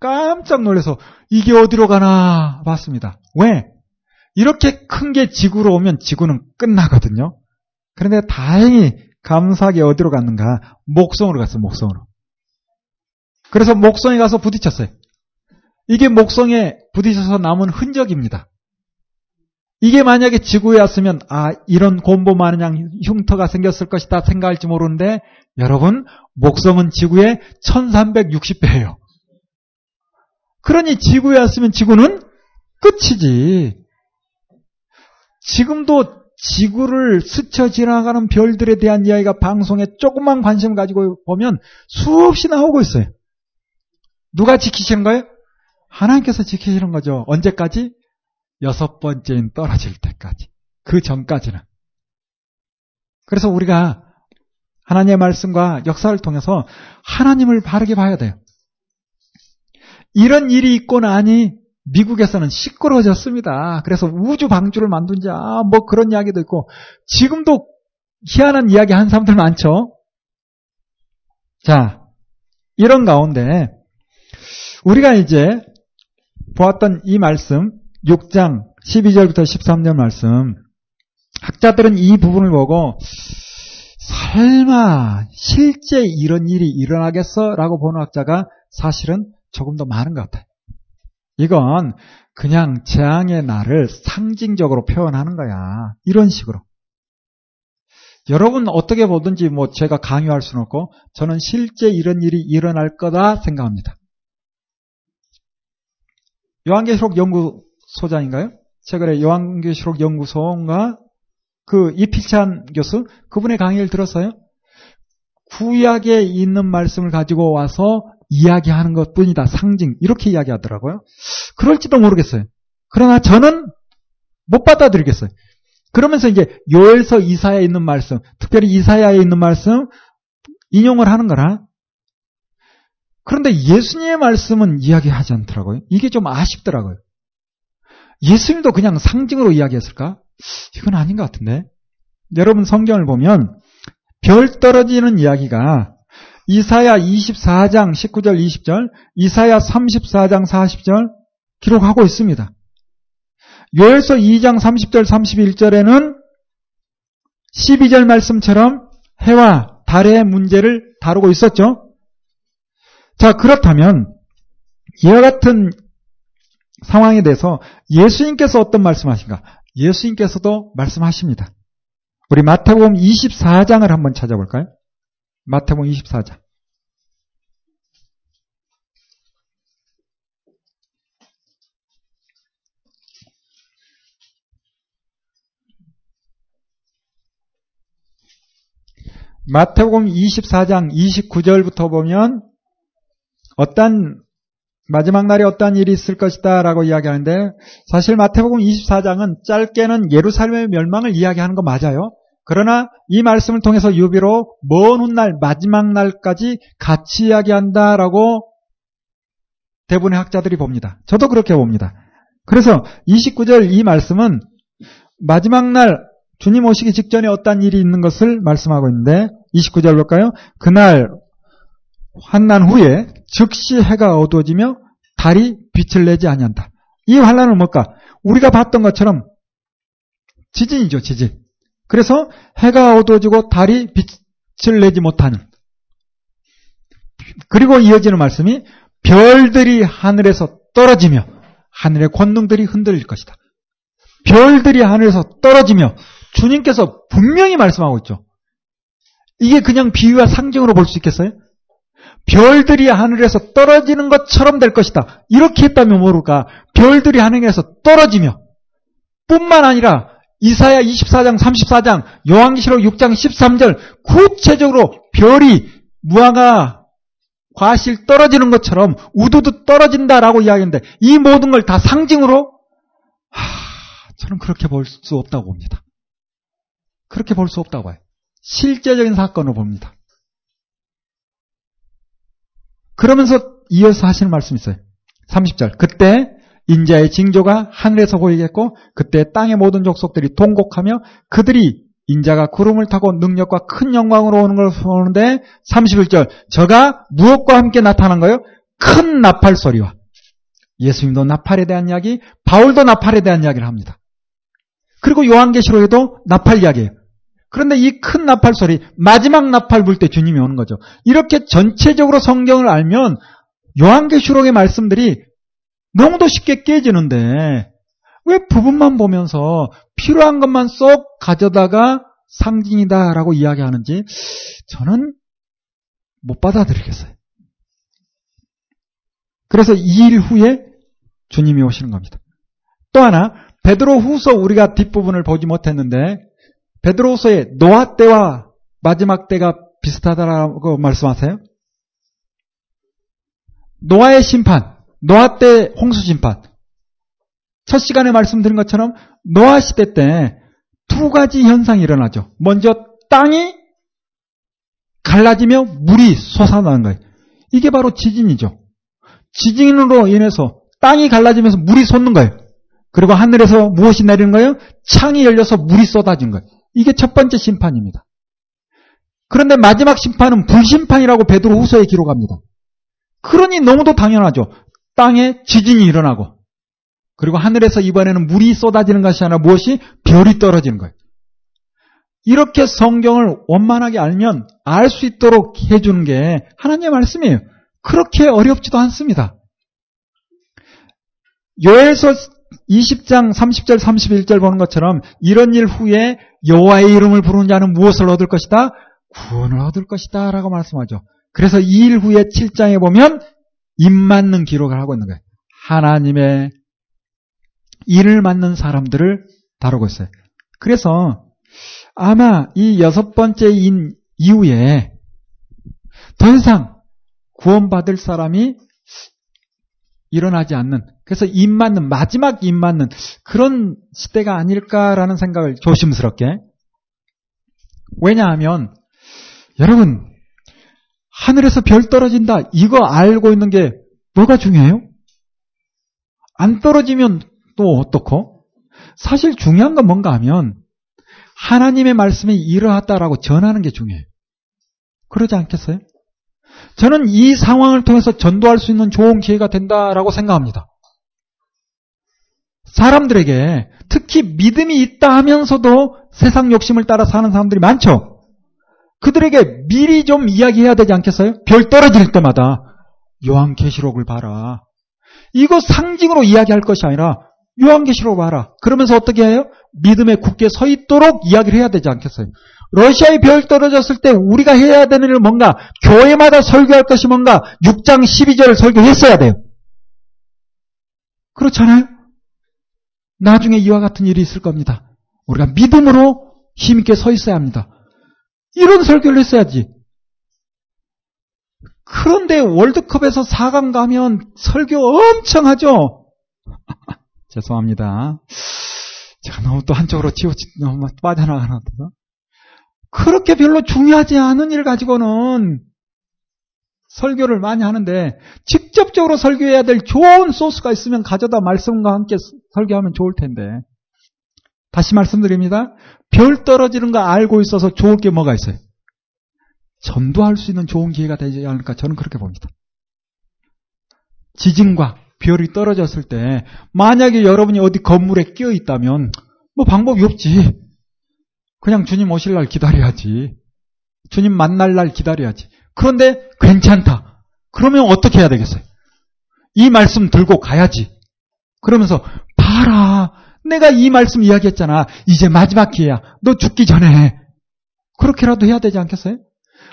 깜짝 놀라서 이게 어디로 가나 봤습니다. 왜? 이렇게 큰 게 지구로 오면 지구는 끝나거든요. 그런데 다행히 감사하게 어디로 갔는가? 목성으로 갔어요, 목성으로. 그래서 목성에 가서 부딪혔어요. 이게 목성에 부딪혀서 남은 흔적입니다. 이게 만약에 지구에 왔으면 아 이런 곰보 마냥 흉터가 생겼을 것이다 생각할지 모르는데 여러분 목성은 지구의 1360배예요. 그러니 지구에 왔으면 지구는 끝이지. 지금도 지구를 스쳐 지나가는 별들에 대한 이야기가 방송에 조금만 관심을 가지고 보면 수없이 나오고 있어요. 누가 지키시는 거예요? 하나님께서 지키시는 거죠. 언제까지? 여섯 번째인 떨어질 때까지. 그 전까지는. 그래서 우리가 하나님의 말씀과 역사를 통해서 하나님을 바르게 봐야 돼요. 이런 일이 있고 나니 미국에서는 시끄러워졌습니다. 그래서 우주 방주를 만든 자 뭐 그런 이야기도 있고 지금도 희한한 이야기 한 사람들 많죠. 자, 이런 가운데 우리가 이제 보았던 이 말씀 6장 12절부터 13절 말씀 학자들은 이 부분을 보고 설마 실제 이런 일이 일어나겠어? 라고 보는 학자가 사실은 조금 더 많은 것 같아요. 이건 그냥 재앙의 날을 상징적으로 표현하는 거야. 이런 식으로. 여러분 어떻게 보든지 뭐 제가 강요할 수는 없고 저는 실제 이런 일이 일어날 거다 생각합니다. 요한계시록 연구소장인가요? 최근에 요한계시록 연구소인가 그 이필찬 교수 그분의 강의를 들었어요. 구약에 있는 말씀을 가지고 와서 이야기하는 것 뿐이다. 상징. 이렇게 이야기하더라고요. 그럴지도 모르겠어요. 그러나 저는 못 받아들이겠어요. 그러면서 이제 요엘서 이사야에 있는 말씀, 특별히 이사야에 있는 말씀 인용을 하는 거라. 그런데 예수님의 말씀은 이야기하지 않더라고요. 이게 좀 아쉽더라고요. 예수님도 그냥 상징으로 이야기했을까? 이건 아닌 것 같은데. 여러분 성경을 보면 별 떨어지는 이야기가 이사야 24장 19절 20절, 이사야 34장 40절 기록하고 있습니다. 요엘서 2장 30절 31절에는 12절 말씀처럼 해와 달의 문제를 다루고 있었죠. 자, 그렇다면 이와 같은 상황에 대해서 예수님께서 어떤 말씀하신가? 예수님께서도 말씀하십니다. 우리 마태복음 24장을 한번 찾아볼까요? 마태복음 24장. 마태복음 24장 29절부터 보면 어떤 마지막 날에 어떠한 일이 있을 것이다 라고 이야기하는데 사실 마태복음 24장은 짧게는 예루살렘의 멸망을 이야기하는 거 맞아요. 그러나 이 말씀을 통해서 유비로 먼 훗날 마지막 날까지 같이 이야기한다라고 대부분의 학자들이 봅니다. 저도 그렇게 봅니다. 그래서 29절 이 말씀은 마지막 날 주님 오시기 직전에 어떤 일이 있는 것을 말씀하고 있는데 29절 볼까요? 그날 환난 후에 즉시 해가 어두워지며 달이 빛을 내지 아니한다. 이 환란은 뭘까? 우리가 봤던 것처럼 지진이죠, 지진. 그래서 해가 어두워지고 달이 빛을 내지 못하는. 그리고 이어지는 말씀이 별들이 하늘에서 떨어지며 하늘의 권능들이 흔들릴 것이다. 별들이 하늘에서 떨어지며 주님께서 분명히 말씀하고 있죠. 이게 그냥 비유와 상징으로 볼 수 있겠어요? 별들이 하늘에서 떨어지는 것처럼 될 것이다. 이렇게 했다면 모를까? 별들이 하늘에서 떨어지며 뿐만 아니라 이사야 24장 34장 요한계시록 6장 13절 구체적으로 별이 무화과 과실 떨어지는 것처럼 우두두 떨어진다라고 이야기했는데 이 모든 걸 다 상징으로 하, 저는 그렇게 볼 수 없다고 봅니다. 그렇게 볼 수 없다고 봐요. 실제적인 사건으로 봅니다. 그러면서 이어서 하시는 말씀이 있어요. 30절. 그때 인자의 징조가 하늘에서 보이겠고 그때 땅의 모든 족속들이 동곡하며 그들이 인자가 구름을 타고 능력과 큰 영광으로 오는 걸 보는데 31절. 저가 무엇과 함께 나타난 거예요? 큰 나팔 소리와 예수님도 나팔에 대한 이야기, 바울도 나팔에 대한 이야기를 합니다. 그리고 요한계시록에도 나팔 이야기예요. 그런데 이 큰 나팔 소리, 마지막 나팔 불 때 주님이 오는 거죠. 이렇게 전체적으로 성경을 알면 요한계시록의 말씀들이 너무도 쉽게 깨지는데 왜 부분만 보면서 필요한 것만 쏙 가져다가 상징이다라고 이야기하는지 저는 못 받아들이겠어요. 그래서 2일 후에 주님이 오시는 겁니다. 또 하나 베드로 후서 우리가 뒷부분을 보지 못했는데 베드로서의 노아 때와 마지막 때가 비슷하다라고 말씀하세요. 노아의 심판, 노아 때 홍수 심판. 첫 시간에 말씀드린 것처럼 노아 시대 때 두 가지 현상이 일어나죠. 먼저 땅이 갈라지며 물이 솟아나는 거예요. 이게 바로 지진이죠. 지진으로 인해서 땅이 갈라지면서 물이 솟는 거예요. 그리고 하늘에서 무엇이 내리는 거예요? 창이 열려서 물이 쏟아진 거예요. 이게 첫 번째 심판입니다. 그런데 마지막 심판은 불심판이라고 베드로 후서에 기록합니다. 그러니 너무도 당연하죠. 땅에 지진이 일어나고 그리고 하늘에서 이번에는 물이 쏟아지는 것이 아니라 무엇이 별이 떨어지는 거예요. 이렇게 성경을 원만하게 알면 알 수 있도록 해주는 게 하나님의 말씀이에요. 그렇게 어렵지도 않습니다. 요에서 20장 30절 31절 보는 것처럼 이런 일 후에 여호와의 이름을 부르는 자는 무엇을 얻을 것이다? 구원을 얻을 것이다 라고 말씀하죠. 그래서 이 일 후에 7장에 보면 입 맞는 기록을 하고 있는 거예요. 하나님의 일을 맞는 사람들을 다루고 있어요. 그래서 아마 이 여섯 번째 인 이후에 더 이상 구원받을 사람이 일어나지 않는 그래서 입 맞는 마지막 입 맞는 그런 시대가 아닐까라는 생각을 조심스럽게 왜냐하면 여러분 하늘에서 별 떨어진다 이거 알고 있는 게 뭐가 중요해요? 안 떨어지면 또 어떻고? 사실 중요한 건 뭔가 하면 하나님의 말씀이 이러하다라고 전하는 게 중요해요. 그러지 않겠어요? 저는 이 상황을 통해서 전도할 수 있는 좋은 기회가 된다라고 생각합니다. 사람들에게 특히 믿음이 있다 하면서도 세상 욕심을 따라 사는 사람들이 많죠. 그들에게 미리 좀 이야기해야 되지 않겠어요? 별 떨어질 때마다 요한계시록을 봐라. 이거 상징으로 이야기할 것이 아니라 요한계시록 봐라. 그러면서 어떻게 해요? 믿음에 굳게 서 있도록 이야기를 해야 되지 않겠어요? 러시아의 별 떨어졌을 때 우리가 해야 되는 일은 뭔가 교회마다 설교할 것이 뭔가 6장 12절 설교했어야 돼요. 그렇잖아요? 나중에 이와 같은 일이 있을 겁니다. 우리가 믿음으로 힘있게 서 있어야 합니다. 이런 설교를 했어야지. 그런데 월드컵에서 4강 가면 설교 엄청 하죠? 죄송합니다. 제가 너무 또 한쪽으로 치우, 너무 것 같아서. 그렇게 별로 중요하지 않은 일 가지고는 설교를 많이 하는데 직접적으로 설교해야 될 좋은 소스가 있으면 가져다 말씀과 함께 설교하면 좋을 텐데 다시 말씀드립니다. 별 떨어지는 거 알고 있어서 좋을 게 뭐가 있어요? 전도할 수 있는 좋은 기회가 되지 않을까 저는 그렇게 봅니다. 지진과 별이 떨어졌을 때 만약에 여러분이 어디 건물에 끼어 있다면 뭐 방법이 없지. 그냥 주님 오실 날 기다려야지. 주님 만날 날 기다려야지. 그런데 괜찮다. 그러면 어떻게 해야 되겠어요? 이 말씀 들고 가야지. 그러면서 봐라. 내가 이 말씀 이야기했잖아. 이제 마지막 기회야. 너 죽기 전에. 그렇게라도 해야 되지 않겠어요?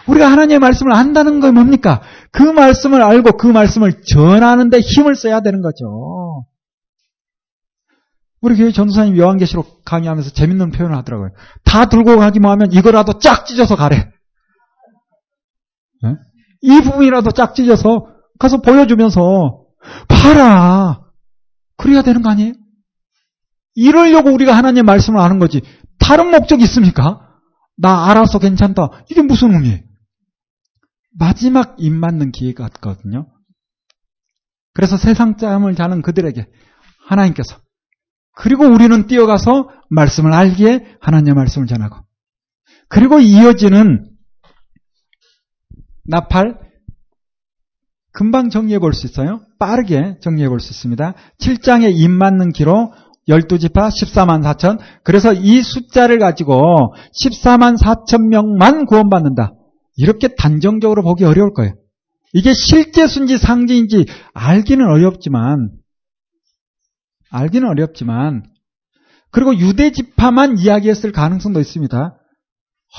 우리가 하나님의 말씀을 안다는 건 뭡니까? 그 말씀을 알고 그 말씀을 전하는데 힘을 써야 되는 거죠. 우리 교회 전도사님 요한계시록 강의하면서 재밌는 표현을 하더라고요. 다 들고 가기만 하면 이거라도 쫙 찢어서 가래. 네? 이 부분이라도 쫙 찢어서 가서 보여주면서 봐라. 그래야 되는 거 아니에요? 이러려고 우리가 하나님의 말씀을 아는 거지. 다른 목적이 있습니까? 나 알아서 괜찮다. 이게 무슨 의미예요? 마지막 입 맞는 기회 같거든요. 그래서 세상 짬을 자는 그들에게 하나님께서 그리고 우리는 뛰어가서 말씀을 알기에 하나님의 말씀을 전하고 그리고 이어지는 나팔 금방 정리해 볼 수 있어요. 빠르게 정리해 볼 수 있습니다. 7장에 입 맞는 기로 12지파 14만 4천. 그래서 이 숫자를 가지고 14만 4천 명만 구원받는다. 이렇게 단정적으로 보기 어려울 거예요. 이게 실제 순지 상징인지 알기는 어렵지만 알기는 어렵지만 그리고 유대 지파만 이야기했을 가능성도 있습니다.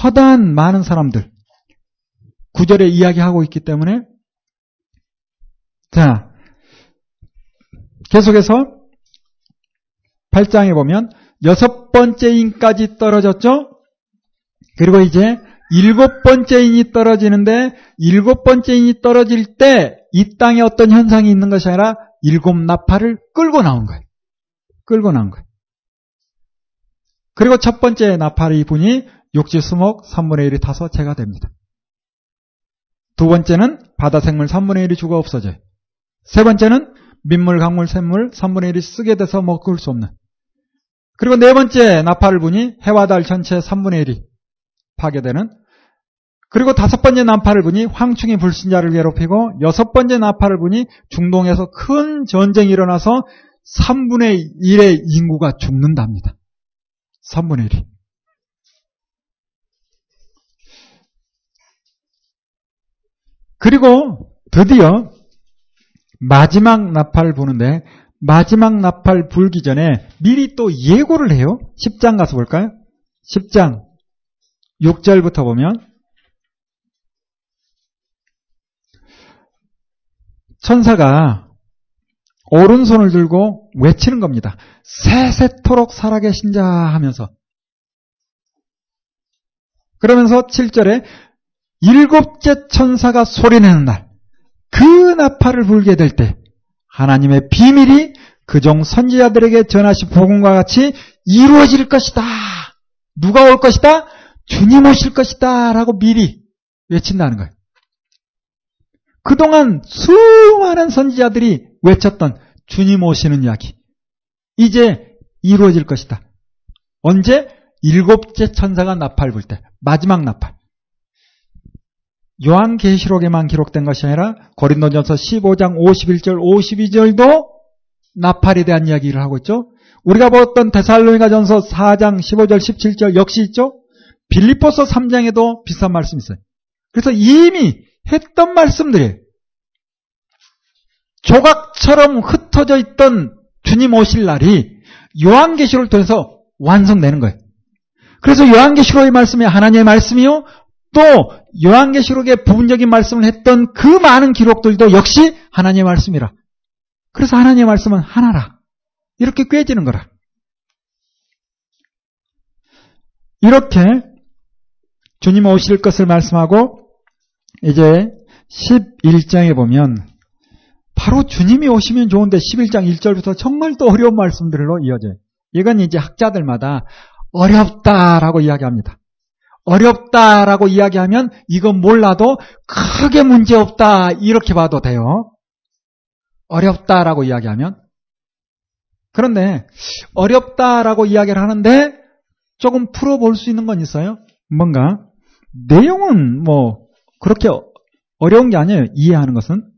허다한 많은 사람들 구절에 이야기하고 있기 때문에 자 계속해서 8장에 보면 여섯 번째 인까지 떨어졌죠. 그리고 이제 일곱 번째 인이 떨어지는데 일곱 번째 인이 떨어질 때 이 땅에 어떤 현상이 있는 것이 아니라 일곱 나팔을 끌고 나온 거예요. 끌고 나온 거예요. 그리고 첫 번째 나팔의 분이 육지 수목 3분의 1이 타서 재가 됩니다. 두 번째는 바다 생물 3분의 1이 죽어 없어져요. 세 번째는 민물, 강물, 샘물 3분의 1이 쓰게 돼서 먹을 수 없는. 그리고 네 번째 나팔을 분이 해와 달 전체 3분의 1이 파괴되는 그리고 다섯 번째 나팔을 분이 황충이 불신자를 괴롭히고 여섯 번째 나팔을 분이 중동에서 큰 전쟁이 일어나서 3분의 1의 인구가 죽는답니다. 3분의 1이. 그리고 드디어 마지막 나팔 부는데 마지막 나팔 불기 전에 미리 또 예고를 해요. 10장 가서 볼까요? 10장 6절부터 보면 천사가 오른손을 들고 외치는 겁니다. 세세토록 살아계신 자 하면서. 그러면서 7절에 일곱째 천사가 소리내는 날, 그 나팔을 불게 될 때, 하나님의 비밀이 그종 선지자들에게 전하신 복음과 같이 이루어질 것이다. 누가 올 것이다? 주님 오실 것이다. 라고 미리 외친다는 거예요. 그동안 수많은 선지자들이 외쳤던 주님 오시는 이야기. 이제 이루어질 것이다. 언제? 일곱째 천사가 나팔 불 때. 마지막 나팔. 요한계시록에만 기록된 것이 아니라 고린도전서 15장 51절 52절도 나팔에 대한 이야기를 하고 있죠. 우리가 보았던 데살로니가 전서 4장 15절 17절 역시 있죠? 빌리포서 3장에도 비슷한 말씀이 있어요. 그래서 이미 했던 말씀들이 조각처럼 흩어져 있던 주님 오실 날이 요한계시록을 통해서 완성되는 거예요. 그래서 요한계시록의 말씀이 하나님의 말씀이요. 또 요한계시록의 부분적인 말씀을 했던 그 많은 기록들도 역시 하나님의 말씀이라. 그래서 하나님의 말씀은 하나라. 이렇게 꿰지는 거라. 이렇게 주님 오실 것을 말씀하고 이제 11장에 보면 바로 주님이 오시면 좋은데 11장 1절부터 정말 또 어려운 말씀들로 이어져요. 이건 이제 학자들마다 어렵다라고 이야기합니다. 어렵다라고 이야기하면 이건 몰라도 크게 문제 없다 이렇게 봐도 돼요. 어렵다라고 이야기하면 그런데 어렵다라고 이야기를 하는데 조금 풀어볼 수 있는 건 있어요. 뭔가 내용은 뭐 그렇게 어려운 게 아니에요. 이해하는 것은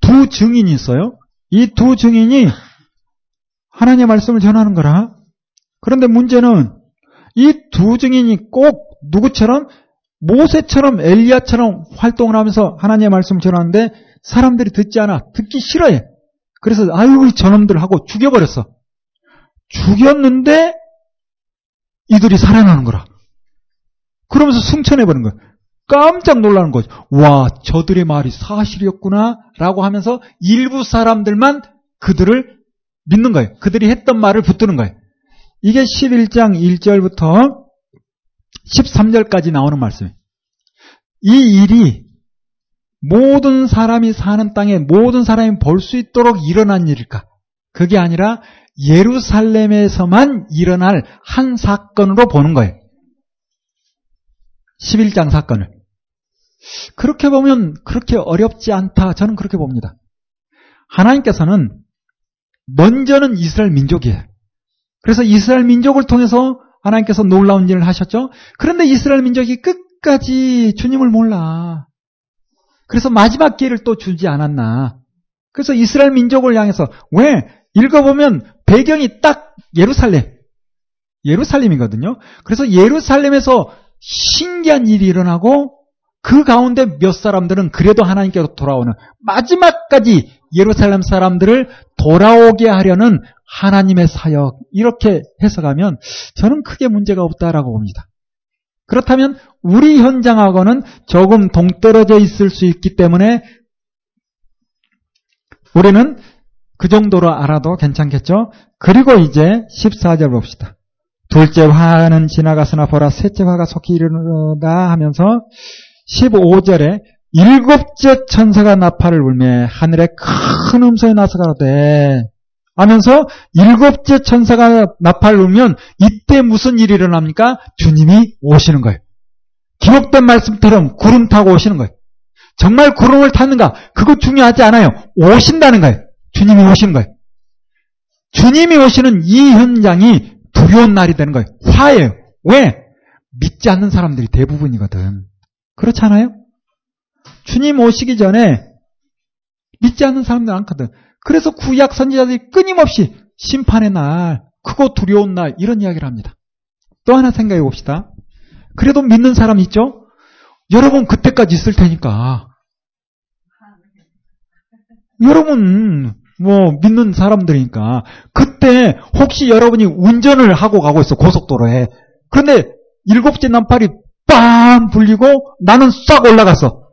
두 증인이 있어요. 이 두 증인이 하나님의 말씀을 전하는 거라. 그런데 문제는 이 두 증인이 꼭 누구처럼 모세처럼 엘리야처럼 활동을 하면서 하나님의 말씀을 전하는데 사람들이 듣지 않아 듣기 싫어해. 그래서 아유 저놈들 하고 죽여버렸어. 죽였는데 이들이 살아나는 거라. 그러면서 승천해버린 거야. 깜짝 놀라는 거죠. 와, 저들의 말이 사실이었구나. 라고 하면서 일부 사람들만 그들을 믿는 거예요. 그들이 했던 말을 붙드는 거예요. 이게 11장 1절부터 13절까지 나오는 말씀이에요. 이 일이 모든 사람이 사는 땅에 모든 사람이 볼 수 있도록 일어난 일일까? 그게 아니라 예루살렘에서만 일어날 한 사건으로 보는 거예요. 11장 사건을. 그렇게 보면 그렇게 어렵지 않다. 저는 그렇게 봅니다. 하나님께서는 먼저는 이스라엘 민족이에요. 그래서 이스라엘 민족을 통해서 하나님께서 놀라운 일을 하셨죠. 그런데 이스라엘 민족이 끝까지 주님을 몰라. 그래서 마지막 기회를 또 주지 않았나. 그래서 이스라엘 민족을 향해서 왜 읽어보면 배경이 딱 예루살렘. 예루살렘이거든요. 그래서 예루살렘에서 신기한 일이 일어나고 그 가운데 몇 사람들은 그래도 하나님께로 돌아오는 마지막까지 예루살렘 사람들을 돌아오게 하려는 하나님의 사역 이렇게 해석하면 저는 크게 문제가 없다라고 봅니다. 그렇다면 우리 현장하고는 조금 동떨어져 있을 수 있기 때문에 우리는 그 정도로 알아도 괜찮겠죠? 그리고 이제 14절 봅시다. 둘째 화는 지나가서나 보라 셋째 화가 속히 이르다 하면서 15절에 일곱째 천사가 나팔을 불매 하늘에 큰 음성이 나서 가로되 하면서 일곱째 천사가 나팔을 울면 이때 무슨 일이 일어납니까? 주님이 오시는 거예요. 기록된 말씀처럼 구름 타고 오시는 거예요. 정말 구름을 탔는가? 그거 중요하지 않아요. 오신다는 거예요. 주님이 오시는 거예요. 주님이 오시는 이 현장이 두려운 날이 되는 거예요. 화예요. 왜? 믿지 않는 사람들이 대부분이거든. 그렇지 않아요? 주님 오시기 전에 믿지 않는 사람들 많거든. 그래서 구약 선지자들이 끊임없이 심판의 날, 크고 두려운 날 이런 이야기를 합니다. 또 하나 생각해 봅시다. 그래도 믿는 사람 있죠? 여러분 그때까지 있을 테니까. 여러분 뭐 믿는 사람들이니까 그때 혹시 여러분이 운전을 하고 가고 있어 고속도로에 그런데 일곱째 난팔이 빵 불리고 나는 싹 올라갔어.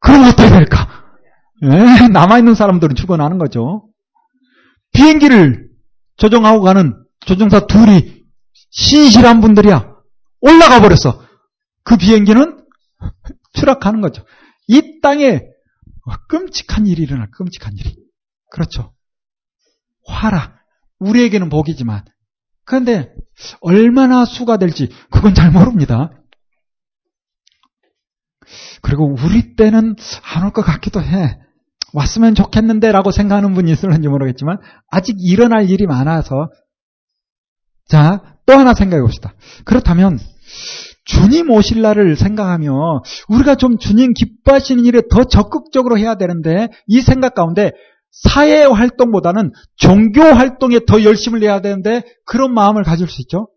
그럼 어떻게 될까? 예, 남아있는 사람들은 죽어나는 거죠. 비행기를 조종하고 가는 조종사 둘이 신실한 분들이야. 올라가 버렸어. 그 비행기는 추락하는 거죠. 이 땅에 끔찍한 일이 일어나, 끔찍한 일이. 그렇죠. 화라. 우리에게는 복이지만. 그런데 얼마나 수가 될지 그건 잘 모릅니다. 그리고 우리 때는 안 올 것 같기도 해. 왔으면 좋겠는데 라고 생각하는 분이 있을는지 모르겠지만 아직 일어날 일이 많아서 자, 또 하나 생각해 봅시다. 그렇다면 주님 오실 날을 생각하며 우리가 좀 주님 기뻐하시는 일에 더 적극적으로 해야 되는데 이 생각 가운데 사회 활동보다는 종교 활동에 더 열심을 내야 되는데 그런 마음을 가질 수 있죠.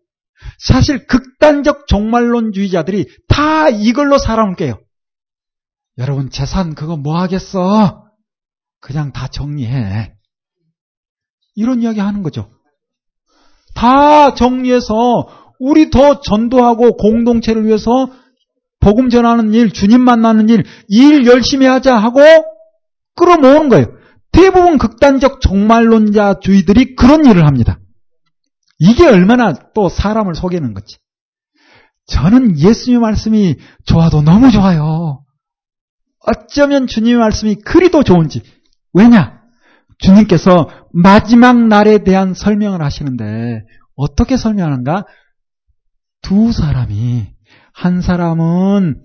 사실 극단적 종말론주의자들이 다 이걸로 깨요. 여러분 재산 그거 뭐 하겠어? 그냥 다 정리해. 이런 이야기 하는 거죠. 다 정리해서 우리 더 전도하고 공동체를 위해서 복음 전하는 일, 주님 만나는 일, 일 열심히 하자 하고 끌어모으는 거예요. 대부분 극단적 종말론자주의들이 그런 일을 합니다. 이게 얼마나 또 사람을 속이는 거지. 저는 예수님 말씀이 좋아도 너무 좋아요. 어쩌면 주님의 말씀이 그리도 좋은지. 왜냐? 주님께서 마지막 날에 대한 설명을 하시는데 어떻게 설명하는가? 두 사람이 한 사람은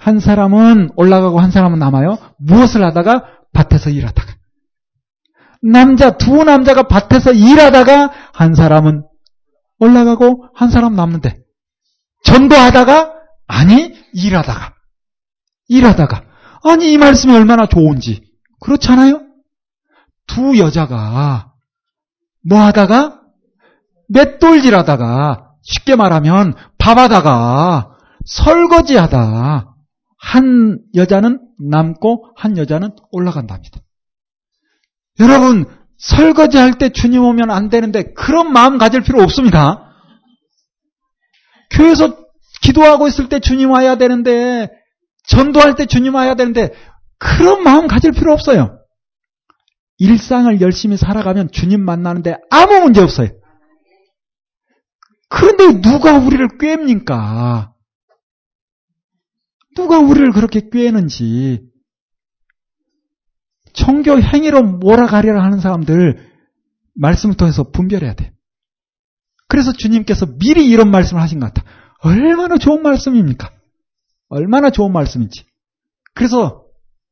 한 사람은 올라가고 한 사람은 남아요. 무엇을 하다가 밭에서 일하다가 남자 두 남자가 밭에서 일하다가 한 사람은 올라가고 한 사람 남는데 전도하다가 아니 일하다가 일하다가 아니 이 말씀이 얼마나 좋은지 그렇잖아요. 두 여자가 뭐 하다가 맷돌질 하다가 쉽게 말하면 밥 하다가 설거지 하다 한 여자는 남고 한 여자는 올라간답니다. 여러분 설거지 할 때 주님 오면 안 되는데 그런 마음 가질 필요 없습니다. 교회에서 기도하고 있을 때 주님 와야 되는데 전도할 때 주님 와야 되는데 그런 마음 가질 필요 없어요. 일상을 열심히 살아가면 주님 만나는데 아무 문제 없어요. 그런데 누가 우리를 꿰입니까? 누가 우리를 그렇게 꿰는지. 청교 행위로 몰아가려고 하는 사람들 말씀을 통해서 분별해야 돼. 그래서 주님께서 미리 이런 말씀을 하신 것 같아. 얼마나 좋은 말씀입니까? 얼마나 좋은 말씀인지. 그래서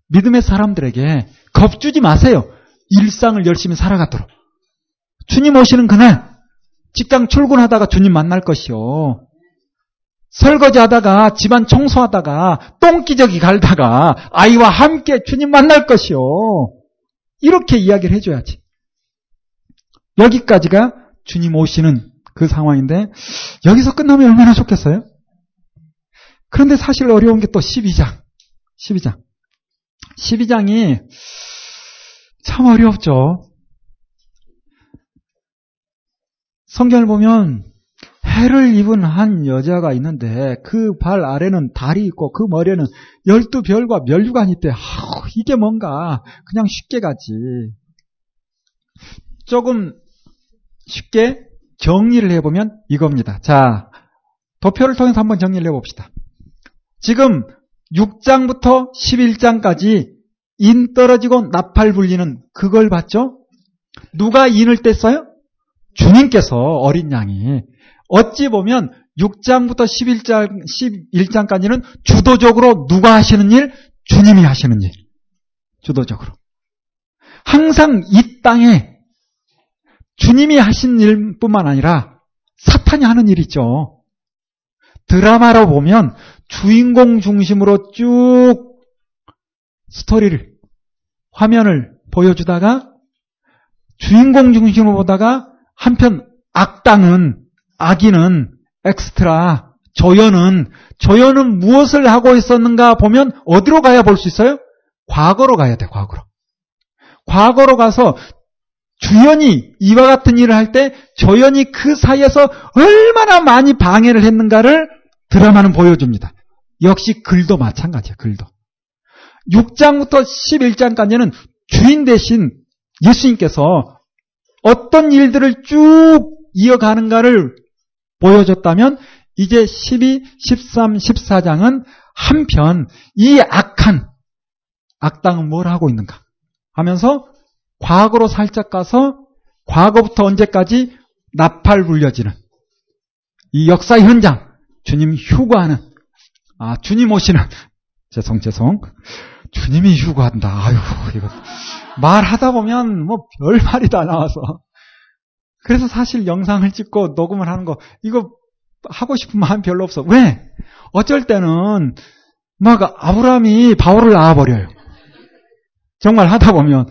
믿음의 사람들에게 겁주지 마세요. 일상을 열심히 살아가도록. 주님 오시는 그날 직장 출근하다가 주님 만날 것이요. 설거지 하다가 집안 청소하다가 똥기저귀 갈다가 아이와 함께 주님 만날 것이요. 이렇게 이야기를 해줘야지. 여기까지가 주님 오시는 그 상황인데 여기서 끝나면 얼마나 좋겠어요? 그런데 사실 어려운 게 또 12장. 12장. 12장이 참 어렵죠. 성경을 보면 해를 입은 한 여자가 있는데 그 발 아래는 달이 있고 그 머리에는 열두 별과 멸류관이 있대. 아, 이게 뭔가 그냥 쉽게 가지. 조금 쉽게 정리를 해보면 이겁니다. 자, 도표를 통해서 한번 정리를 해봅시다. 지금 6장부터 11장까지 인 떨어지고 나팔 불리는 그걸 봤죠? 누가 인을 뗐어요? 주님께서 어린 양이 어찌 보면 6장부터 11장, 11장까지는 주도적으로 누가 하시는 일? 주님이 하시는 일. 주도적으로. 항상 이 땅에 주님이 하신 일뿐만 아니라 사탄이 하는 일 있죠. 드라마로 보면 주인공 중심으로 쭉 스토리를, 화면을 보여주다가 주인공 중심으로 보다가 한편 악당은 악인은 엑스트라 조연은 조연은 무엇을 하고 있었는가 보면 어디로 가야 볼 수 있어요? 과거로 가야 돼 과거로. 과거로 가서 주연이 이와 같은 일을 할 때 조연이 그 사이에서 얼마나 많이 방해를 했는가를 드라마는 보여줍니다. 역시 글도 마찬가지야 글도. 6장부터 11장까지는 주인 대신 예수님께서 어떤 일들을 쭉 이어가는가를 보여줬다면 이제 12, 13, 14장은 한편 이 악한 악당은 뭘 하고 있는가 하면서 과거로 살짝 가서 과거부터 언제까지 나팔 불려지는 이 역사 현장 주님 휴가하는 아 주님 오시는 죄송 죄송 주님이 휴가한다 아유 이거 말하다 보면 뭐 별 말이 다 나와서 그래서 사실 영상을 찍고 녹음을 하는 거 이거 하고 싶은 마음 별로 없어. 왜? 어쩔 때는 막 아브라함이 바울을 낳아버려요. 정말 하다 보면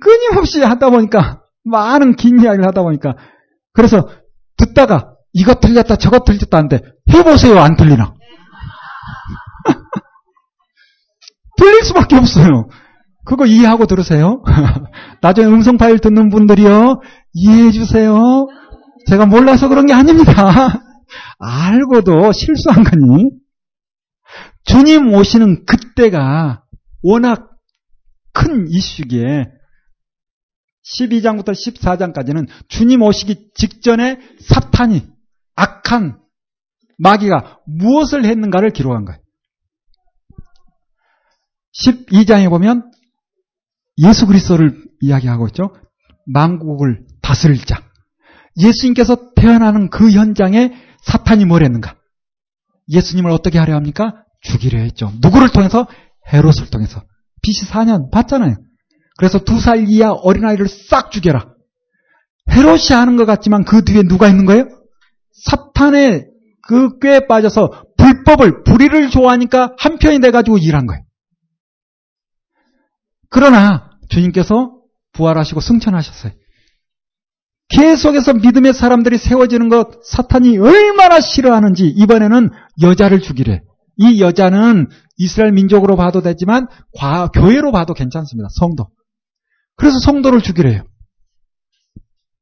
끊임없이 하다 보니까 많은 긴 이야기를 하다 보니까. 그래서 듣다가 이거 틀렸다 저거 틀렸다 하는데 해보세요 안 틀리나? 틀릴 수밖에 없어요. 그거 이해하고 들으세요? 나중에 음성 파일 듣는 분들이요 이해해 주세요. 제가 몰라서 그런 게 아닙니다. 알고도 실수한 거니. 주님 오시는 그때가 워낙 큰 이슈기에 12장부터 14장까지는 주님 오시기 직전에 사탄이 악한 마귀가 무엇을 했는가를 기록한 거예요. 12장에 보면 예수 그리스도를 이야기하고 있죠. 만국을 다스릴 자. 예수님께서 태어나는 그 현장에 사탄이 뭘 했는가? 예수님을 어떻게 하려 합니까? 죽이려 했죠. 누구를 통해서? 헤롯을 통해서. BC 4년 봤잖아요. 그래서 두 살 이하 어린아이를 싹 죽여라. 헤롯이 하는 것 같지만 그 뒤에 누가 있는 거예요? 사탄의 그 꾀에 빠져서 불법을, 불의를 좋아하니까 한편이 돼가지고 일한 거예요. 그러나 주님께서 부활하시고 승천하셨어요. 계속해서 믿음의 사람들이 세워지는 것 사탄이 얼마나 싫어하는지 이번에는 여자를 죽이래. 이 여자는 이스라엘 민족으로 봐도 되지만 과, 교회로 봐도 괜찮습니다. 성도. 그래서 성도를 죽이래요.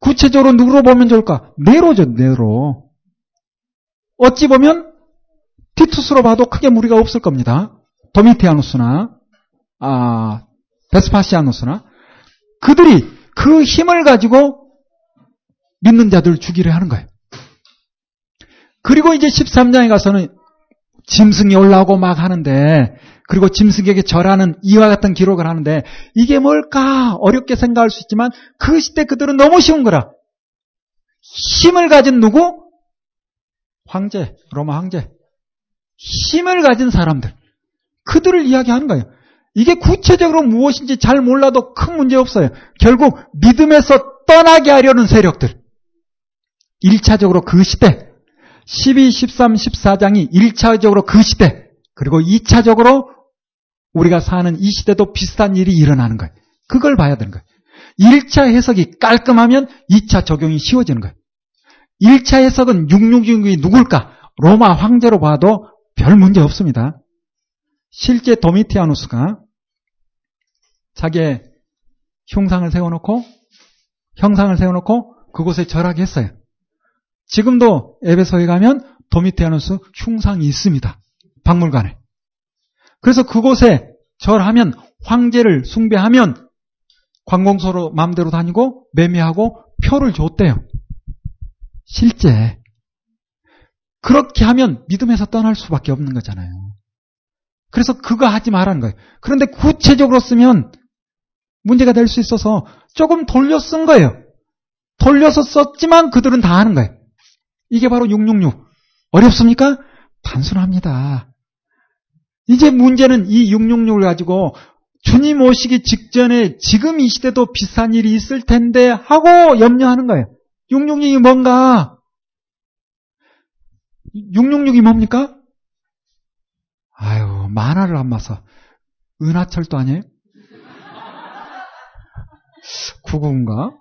구체적으로 누구로 보면 좋을까? 네로죠, 네로. 어찌 보면 티투스로 봐도 크게 무리가 없을 겁니다. 도미티아누스나 아, 베스파시아누스나 그들이 그 힘을 가지고 믿는 자들을 죽이려 하는 거예요. 그리고 이제 13장에 가서는 짐승이 올라오고 막 하는데 그리고 짐승에게 절하는 이와 같은 기록을 하는데 이게 뭘까 어렵게 생각할 수 있지만 그 시대 그들은 너무 쉬운 거라. 힘을 가진 누구? 황제, 로마 황제. 힘을 가진 사람들. 그들을 이야기하는 거예요. 이게 구체적으로 무엇인지 잘 몰라도 큰 문제 없어요. 결국 믿음에서 떠나게 하려는 세력들. 1차적으로 그 시대, 12, 13, 14장이 1차적으로 그 시대, 그리고 2차적으로 우리가 사는 이 시대도 비슷한 일이 일어나는 거예요. 그걸 봐야 되는 거예요. 1차 해석이 깔끔하면 2차 적용이 쉬워지는 거예요. 1차 해석은 666이 누굴까? 로마 황제로 봐도 별 문제 없습니다. 실제 도미티아누스가 자기의 흉상을 세워놓고 형상을 세워놓고 그곳에 절하게 했어요. 지금도 에베소에 가면 도미티아누스 흉상이 있습니다. 박물관에. 그래서 그곳에 절하면 황제를 숭배하면 관공서로 마음대로 다니고 매매하고 표를 줬대요. 실제 그렇게 하면 믿음에서 떠날 수밖에 없는 거잖아요. 그래서 그거 하지 말라는 거예요. 그런데 구체적으로 쓰면 문제가 될 수 있어서 조금 돌려 쓴 거예요. 돌려서 썼지만 그들은 다 하는 거예요. 이게 바로 666. 어렵습니까? 단순합니다. 이제 문제는 이 666을 가지고 주님 오시기 직전에 지금 이 시대도 비슷한 일이 있을 텐데 하고 염려하는 거예요. 666이 뭔가? 666이 뭡니까? 아유, 만화를 안 봐서. 은하철도 아니에요? 구구인가?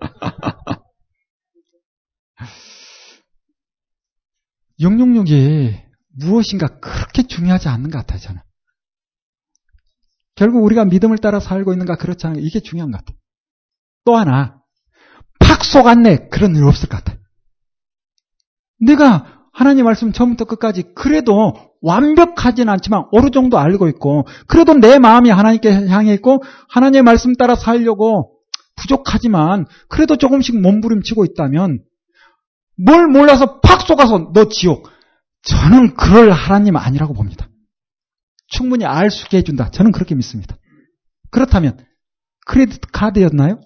영육육이 무엇인가 그렇게 중요하지 않는 것 같아요, 저는. 결국 우리가 믿음을 따라 살고 있는가 그렇지 않은가 이게 중요한 것 같아요. 또 하나, 팍 속았네 그런 일 없을 것 같아요. 내가 하나님 말씀 처음부터 끝까지 그래도 완벽하진 않지만 어느 정도 알고 있고 그래도 내 마음이 하나님께 향해 있고 하나님의 말씀 따라 살려고 부족하지만 그래도 조금씩 몸부림치고 있다면 뭘 몰라서 팍 속아서 너 지옥. 저는 그럴 하나님 아니라고 봅니다. 충분히 알 수 있게 해준다. 저는 그렇게 믿습니다. 그렇다면 크레디트 카드였나요?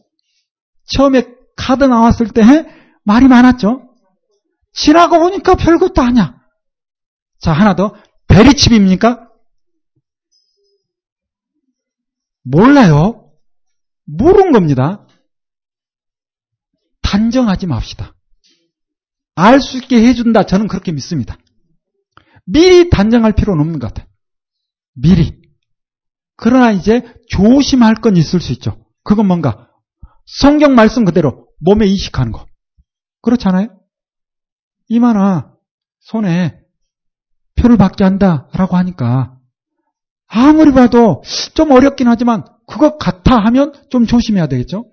처음에 카드 나왔을 때 말이 많았죠. 지나고 보니까 별것도 아니야. 자 하나 더 베리칩입니까? 몰라요. 모르는 겁니다. 단정하지 맙시다. 알 수 있게 해준다. 저는 그렇게 믿습니다. 미리 단정할 필요는 없는 것 같아요. 미리. 그러나 이제 조심할 건 있을 수 있죠. 그건 뭔가? 성경 말씀 그대로 몸에 이식하는 거. 그렇잖아요? 이만아, 손에 표를 받게 한다라고 하니까 아무리 봐도 좀 어렵긴 하지만 그것 같아 하면 좀 조심해야 되겠죠?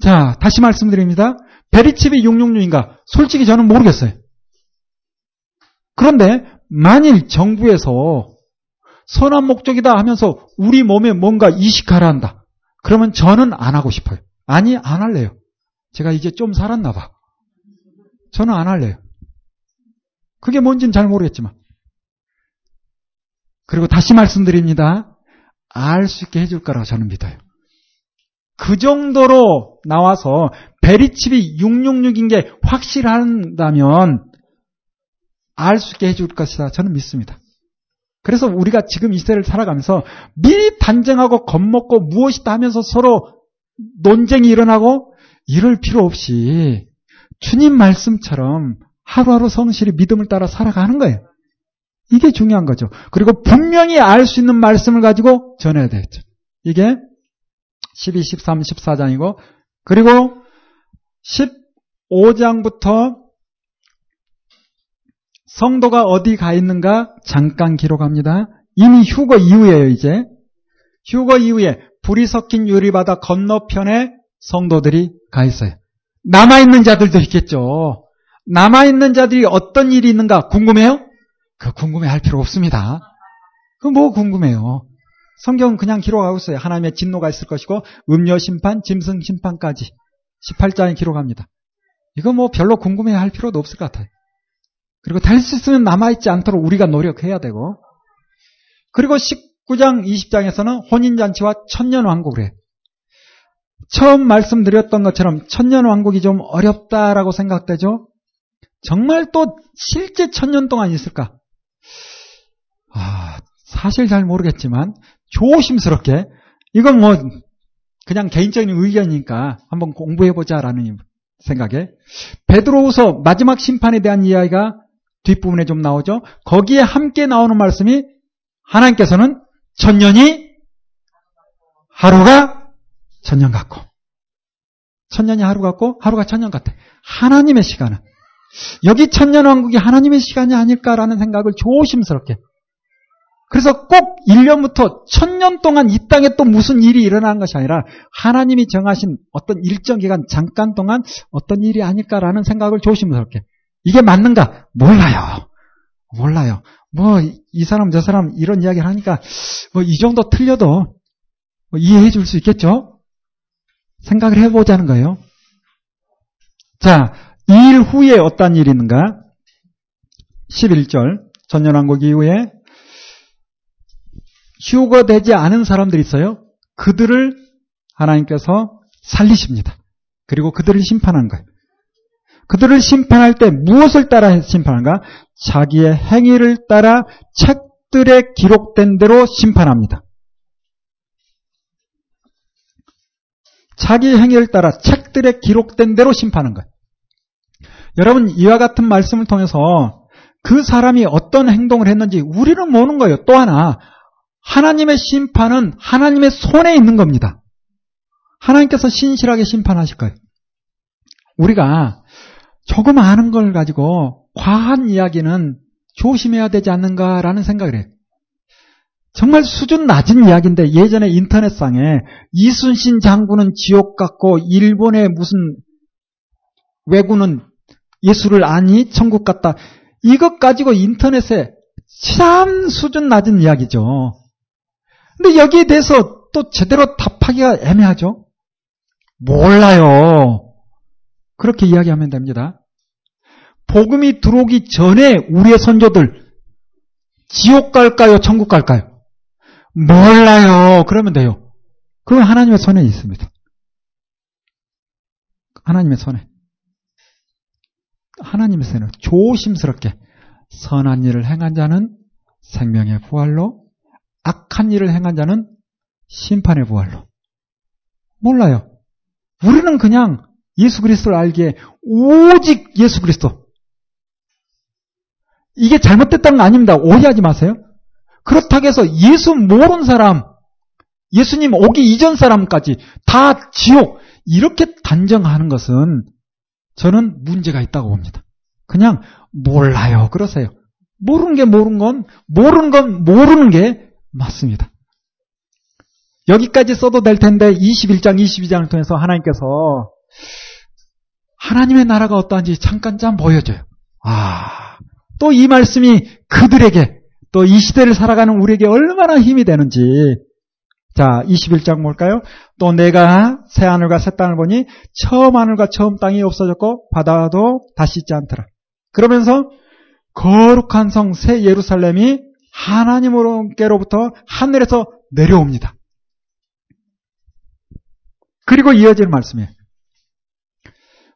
자, 다시 말씀드립니다. 베리칩이 666인가? 솔직히 저는 모르겠어요. 그런데 만일 정부에서 선한 목적이다 하면서 우리 몸에 뭔가 이식하라 한다. 그러면 저는 안 하고 싶어요. 아니, 안 할래요. 제가 이제 좀 살았나 봐. 저는 안 할래요. 그게 뭔지는 잘 모르겠지만. 그리고 다시 말씀드립니다. 알 수 있게 해줄 거라고 저는 믿어요. 그 정도로 나와서 베리칩이 666인 게 확실한다면 알 수 있게 해줄 것이다. 저는 믿습니다. 그래서 우리가 지금 이 시대를 살아가면서 미리 단정하고 겁먹고 무엇이다 하면서 서로 논쟁이 일어나고 이럴 필요 없이 주님 말씀처럼 하루하루 성실히 믿음을 따라 살아가는 거예요. 이게 중요한 거죠. 그리고 분명히 알 수 있는 말씀을 가지고 전해야 되겠죠. 이게 12, 13, 14장이고 그리고 15장부터 성도가 어디 가 있는가 잠깐 기록합니다. 이미 휴거 이후에요, 이제. 휴거 이후에 불이 섞인 유리바다 건너편에 성도들이 가 있어요. 남아있는 자들도 있겠죠. 남아있는 자들이 어떤 일이 있는가 궁금해요? 그 궁금해 할 필요 없습니다. 그 뭐 궁금해요. 성경은 그냥 기록하고 있어요. 하나님의 진노가 있을 것이고 음료 심판, 짐승 심판까지 18장에 기록합니다. 이거 뭐 별로 궁금해 할 필요도 없을 것 같아요. 그리고 있으면 남아있지 않도록 우리가 노력해야 되고 그리고 19장, 20장에서는 혼인잔치와 천년왕국을 해요. 처음 말씀드렸던 것처럼 천년왕국이 좀 어렵다라고 생각되죠? 정말 또 실제 천년 동안 있을까? 아, 사실 잘 모르겠지만 조심스럽게 이건 뭐 그냥 개인적인 의견이니까 한번 공부해보자라는 생각에 베드로후서 마지막 심판에 대한 이야기가 뒷부분에 좀 나오죠. 거기에 함께 나오는 말씀이 하나님께서는 천년이 하루가 천년 같고 천년이 하루 같고 하루가 천년 같아. 하나님의 시간은 여기 천년 왕국이 하나님의 시간이 아닐까라는 생각을 조심스럽게 그래서 꼭 1년부터 천년 동안 이 땅에 또 무슨 일이 일어나는 것이 아니라 하나님이 정하신 어떤 일정 기간 잠깐 동안 어떤 일이 아닐까라는 생각을 조심스럽게 이게 맞는가? 몰라요. 몰라요. 뭐 이 사람 저 사람 이런 이야기를 하니까 뭐 이 정도 틀려도 뭐 이해해 줄 수 있겠죠? 생각을 해보자는 거예요. 자, 이 일 후에 어떤 일이 있는가? 11절 전년왕국 이후에 휴거 되지 않은 사람들이 있어요. 그들을 하나님께서 살리십니다. 그리고 그들을 심판한 거예요. 그들을 심판할 때 무엇을 따라 심판한가? 자기의 행위를 따라 책들에 기록된 대로 심판합니다. 자기 행위를 따라 책들에 기록된 대로 심판하는 거예요. 여러분 이와 같은 말씀을 통해서 그 사람이 어떤 행동을 했는지 우리는 모르는 거예요. 또 하나 하나님의 심판은 하나님의 손에 있는 겁니다. 하나님께서 신실하게 심판하실 거예요. 우리가 조금 아는 걸 가지고 과한 이야기는 조심해야 되지 않는가라는 생각을 해요. 정말 수준 낮은 이야기인데 예전에 인터넷상에 이순신 장군은 지옥 같고 일본의 무슨 외구는 예수를 아니 천국 같다. 이것 가지고 인터넷에 참 수준 낮은 이야기죠. 근데 여기에 대해서 또 제대로 답하기가 애매하죠. 몰라요. 그렇게 이야기하면 됩니다. 복음이 들어오기 전에 우리의 선조들 지옥 갈까요? 천국 갈까요? 몰라요. 그러면 돼요. 그건 하나님의 손에 있습니다. 하나님의 손에. 하나님의 손에 조심스럽게 선한 일을 행한 자는 생명의 부활로 악한 일을 행한 자는 심판의 부활로. 몰라요. 우리는 그냥 예수 그리스도를 알기에 오직 예수 그리스도. 이게 잘못됐다는 거 아닙니다. 오해하지 마세요. 그렇다고 해서 예수 모르는 사람, 예수님 오기 이전 사람까지 다 지옥, 이렇게 단정하는 것은 저는 문제가 있다고 봅니다. 그냥 몰라요. 그러세요. 모르는 게 모르는 건, 모르는 건 모르는 게 맞습니다. 여기까지 써도 될 텐데 21장, 22장을 통해서 하나님께서 하나님의 나라가 어떠한지 잠깐 좀 보여줘요. 아, 또 이 말씀이 그들에게 또 이 시대를 살아가는 우리에게 얼마나 힘이 되는지. 자, 21장 볼까요? 또 내가 새 하늘과 새 땅을 보니 처음 하늘과 처음 땅이 없어졌고 바다도 다시 있지 않더라. 그러면서 거룩한 성 새 예루살렘이 하나님으로부터 하늘에서 내려옵니다. 그리고 이어지는 말씀이에요.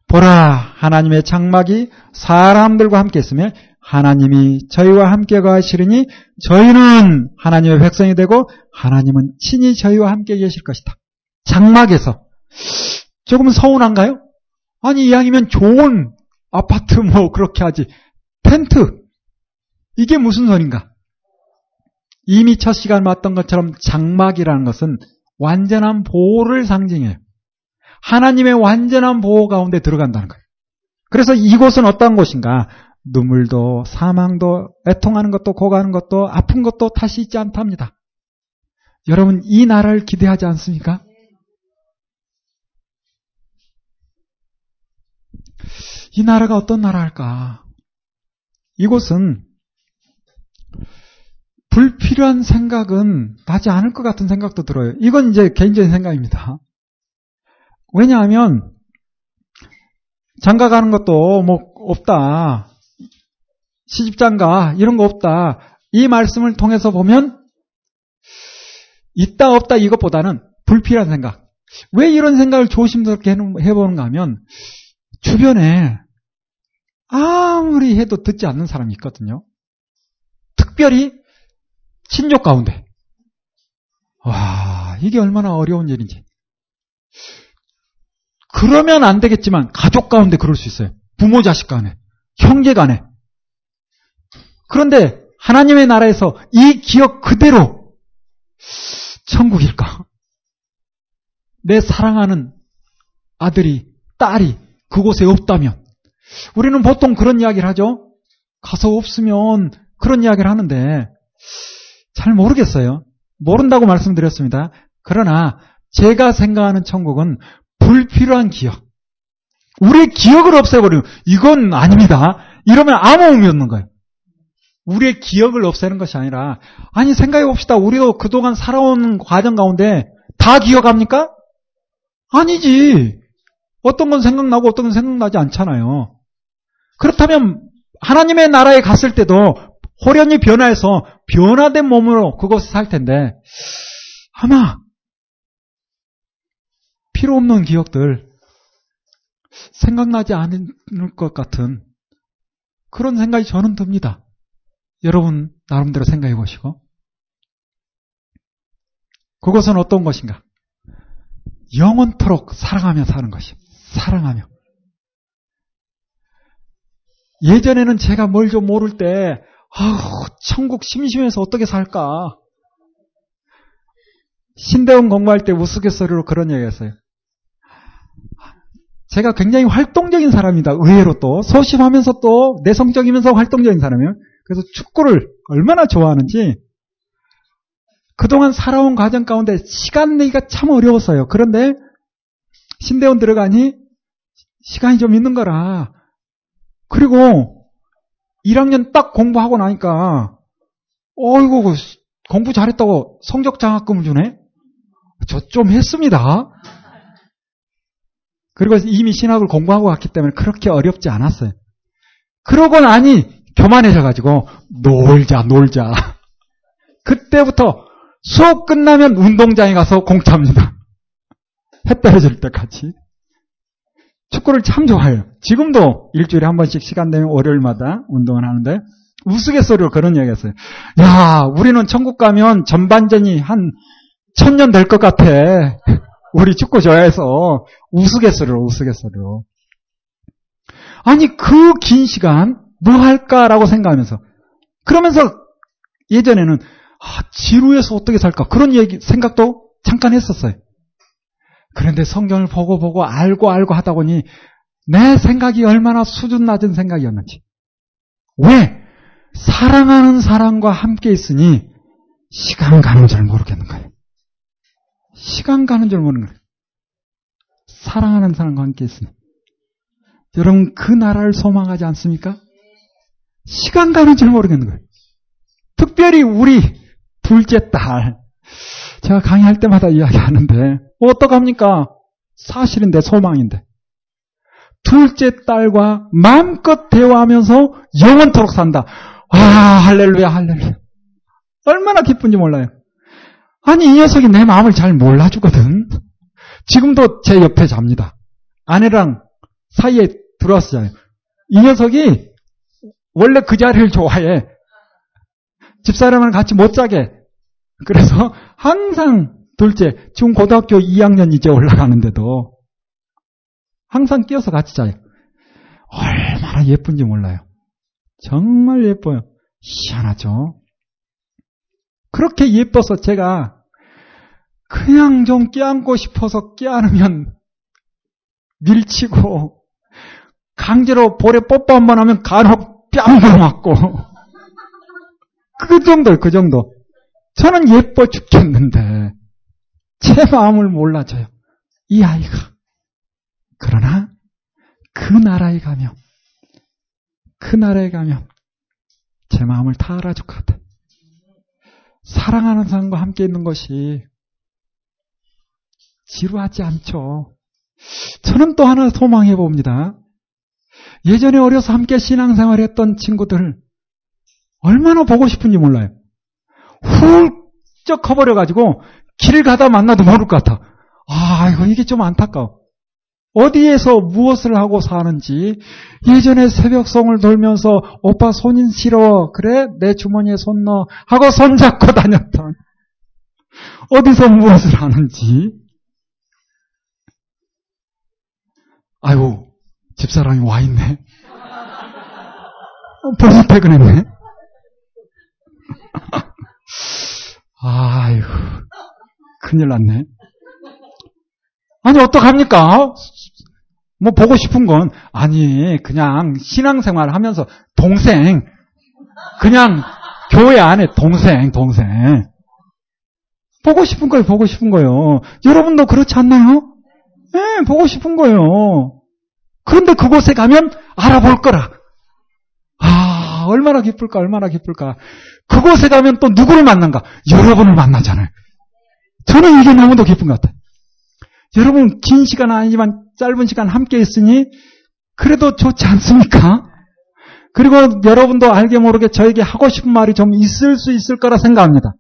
보라 하나님의 장막이 사람들과 함께 있으며 하나님이 저희와 함께 가시리니 저희는 하나님의 백성이 되고 하나님은 친히 저희와 함께 계실 것이다. 장막에서 조금 서운한가요? 아니 이왕이면 좋은 아파트 뭐 그렇게 하지 텐트 이게 무슨 소린가? 이미 첫 시간 봤던 것처럼 장막이라는 것은 완전한 보호를 상징해요. 하나님의 완전한 보호 가운데 들어간다는 거예요. 그래서 이곳은 어떤 곳인가? 눈물도 사망도 애통하는 것도 고가는 것도 아픈 것도 다시 있지 않답니다. 여러분 이 나라를 기대하지 않습니까? 이 나라가 어떤 나라일까? 이곳은 불필요한 생각은 나지 않을 것 같은 생각도 들어요. 이건 이제 개인적인 생각입니다. 왜냐하면 장가 가는 것도 뭐 없다. 시집장가 이런 거 없다. 이 말씀을 통해서 보면 있다 없다 이것보다는 불필요한 생각. 왜 이런 생각을 조심스럽게 해보는가 하면 주변에 아무리 해도 듣지 않는 사람이 있거든요. 특별히 친족 가운데. 와, 이게 얼마나 어려운 일인지. 그러면 안 되겠지만 가족 가운데 그럴 수 있어요. 부모 자식 간에, 형제 간에. 그런데 하나님의 나라에서 이 기억 그대로 천국일까? 내 사랑하는 아들이, 딸이 그곳에 없다면 우리는 보통 그런 이야기를 하죠. 가서 없으면 그런 이야기를 하는데 잘 모르겠어요. 모른다고 말씀드렸습니다. 그러나 제가 생각하는 천국은 불필요한 기억. 우리의 기억을 없애버리면 이건 아닙니다. 이러면 아무 의미 없는 거예요. 우리의 기억을 없애는 것이 아니라 아니 생각해 봅시다. 우리도 그동안 살아온 과정 가운데 다 기억합니까? 아니지. 어떤 건 생각나고 어떤 건 생각나지 않잖아요. 그렇다면 하나님의 나라에 갔을 때도 호련히 변화해서 변화된 몸으로 그곳에 살 텐데 아마 필요 없는 기억들 생각나지 않을 것 같은 그런 생각이 저는 듭니다. 여러분 나름대로 생각해 보시고 그것은 어떤 것인가? 영원토록 사랑하며 사는 것이 사랑하며 예전에는 제가 뭘 좀 모를 때 아우 천국 심심해서 어떻게 살까 신대원 공부할 때 우스갯소리로 그런 얘기 했어요. 제가 굉장히 활동적인 사람이다. 의외로 또 소심하면서 또 내성적이면서 활동적인 사람이에요. 그래서 축구를 얼마나 좋아하는지 그동안 살아온 과정 가운데 시간 내기가 참 어려웠어요. 그런데 신대원 들어가니 시간이 좀 있는 거라. 그리고 1학년 딱 공부하고 나니까 어이구 공부 잘했다고 성적 장학금을 주네. 저 좀 했습니다. 그리고 이미 신학을 공부하고 왔기 때문에 그렇게 어렵지 않았어요. 그러고 나니 교만해져가지고 놀자 놀자. 그때부터 수업 끝나면 운동장에 가서 공차입니다. 해 떨어질 때까지. 축구를 참 좋아해요. 지금도 일주일에 한 번씩 시간 되면 월요일마다 운동을 하는데 우스갯소리로 그런 얘기 했어요. 야, 우리는 천국 가면 전반전이 한 천년 될 것 같아. 우리 축구 좋아해서 우스갯소리로 우스갯소리로. 아니 그 긴 시간 뭐 할까라고 생각하면서 그러면서 예전에는 아, 지루해서 어떻게 살까? 그런 얘기, 생각도 잠깐 했었어요. 그런데 성경을 보고 보고 알고 알고 하다 보니 내 생각이 얼마나 수준 낮은 생각이었는지. 왜? 사랑하는 사람과 함께 있으니 시간 가는 줄 모르겠는 거예요. 시간 가는 줄 모르는 거예요. 사랑하는 사람과 함께 있으니. 여러분, 그 나라를 소망하지 않습니까? 시간 가는 줄 모르겠는 거예요. 특별히 우리 둘째 딸. 제가 강의할 때마다 이야기하는데, 어떡합니까? 사실인데, 소망인데. 둘째 딸과 마음껏 대화하면서 영원토록 산다. 아, 할렐루야, 할렐루야. 얼마나 기쁜지 몰라요. 아니, 이 녀석이 내 마음을 잘 몰라주거든. 지금도 제 옆에 잡니다. 아내랑 사이에 들어왔잖아요. 이 녀석이 원래 그 자리를 좋아해. 집사람을 같이 못 자게. 그래서 항상 둘째, 지금 고등학교 2학년 이제 올라가는데도 항상 끼어서 같이 자요. 얼마나 예쁜지 몰라요. 정말 예뻐요. 희한하죠? 그렇게 예뻐서 제가 그냥 좀 껴안고 싶어서 껴안으면 밀치고 강제로 볼에 뽀뽀 한 번 하면 간혹 뺨도 맞고 그 정도, 그 정도. 저는 예뻐 죽겠는데 제 마음을 몰라줘요. 이 아이가. 그러나 그 나라에 가면 그 나라에 가면 제 마음을 다 알아줄 것 같아요. 사랑하는 사람과 함께 있는 것이 지루하지 않죠. 저는 또 하나 소망해 봅니다. 예전에 어려서 함께 신앙생활 했던 친구들 얼마나 보고 싶은지 몰라요. 훌쩍 커버려가지고 길 가다 만나도 모를 것 같아. 아, 이거 이게 좀 안타까워. 어디에서 무엇을 하고 사는지 예전에 새벽송을 돌면서 오빠 손인 싫어 그래 내 주머니에 손 넣어 하고 손잡고 다녔던 어디서 무엇을 하는지 아이고 집사람이 와 있네. 어, 벌써 퇴근했네. 아이고 큰일 났네. 아니 어떡합니까? 뭐 보고 싶은 건 아니 그냥 신앙생활 하면서 동생 그냥 교회 안에 동생 동생. 보고 싶은 거예요 보고 싶은 거예요. 여러분도 그렇지 않나요? 네 보고 싶은 거예요. 그런데 그곳에 가면 알아볼 거라. 아 얼마나 기쁠까 얼마나 기쁠까. 그곳에 가면 또 누구를 만난가? 여러분을 만나잖아요. 저는 이게 너무도 기쁜 것 같아요. 여러분 긴 시간 아니지만 짧은 시간 함께 있으니 그래도 좋지 않습니까? 그리고 여러분도 알게 모르게 저에게 하고 싶은 말이 좀 있을 수 있을 거라 생각합니다.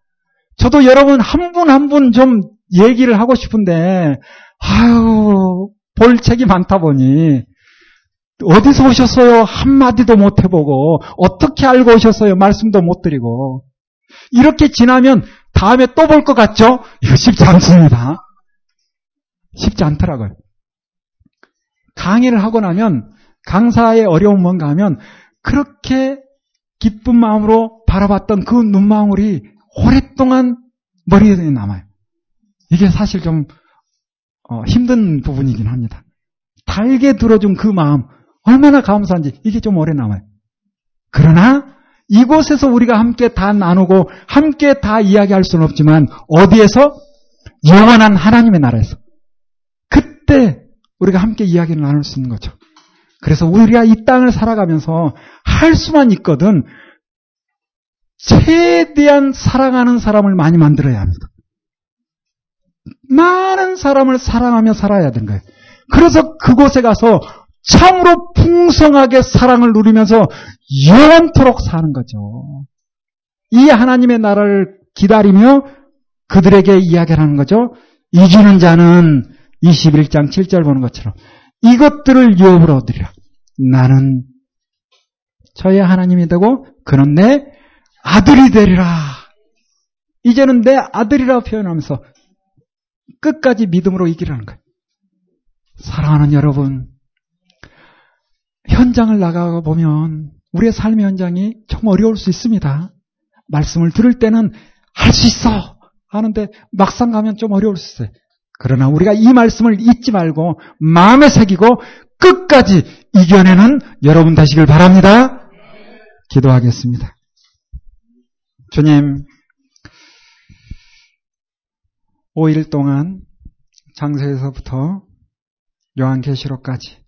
저도 여러분 한 분 한 분 좀 얘기를 하고 싶은데 아유 볼 책이 많다 보니 어디서 오셨어요? 한마디도 못 해보고 어떻게 알고 오셨어요? 말씀도 못 드리고 이렇게 지나면 다음에 또 볼 것 같죠? 이거 쉽지 않습니다. 쉽지 않더라고요. 강의를 하고 나면 강사의 어려운 뭔가 하면 그렇게 기쁜 마음으로 바라봤던 그 눈망울이 오랫동안 머리에 남아요. 이게 사실 좀 어, 힘든 부분이긴 합니다. 달게 들어준 그 마음 얼마나 감사한지 이게 좀 오래 남아요. 그러나 이곳에서 우리가 함께 다 나누고 함께 다 이야기할 수는 없지만 어디에서 영원한 하나님의 나라에서 그때 우리가 함께 이야기를 나눌 수 있는 거죠. 그래서 우리가 이 땅을 살아가면서 할 수만 있거든 최대한 사랑하는 사람을 많이 만들어야 합니다. 많은 사람을 사랑하며 살아야 되는 거예요. 그래서 그곳에 가서 참으로 풍성하게 사랑을 누리면서 영원토록 사는 거죠. 이 하나님의 나라를 기다리며 그들에게 이야기를 하는 거죠. 이기는 자는 21장 7절 보는 것처럼 이것들을 유업으로 얻으리라. 나는 저의 하나님이 되고 그는 내 아들이 되리라. 이제는 내 아들이라 표현하면서 끝까지 믿음으로 이기라는 거예요. 사랑하는 여러분, 현장을 나가 보면 우리의 삶의 현장이 좀 어려울 수 있습니다. 말씀을 들을 때는 할 수 있어! 하는데 막상 가면 좀 어려울 수 있어요. 그러나 우리가 이 말씀을 잊지 말고 마음에 새기고 끝까지 이겨내는 여러분 되시길 바랍니다. 기도하겠습니다. 주님, 5일 동안 장세에서부터 요한계시록까지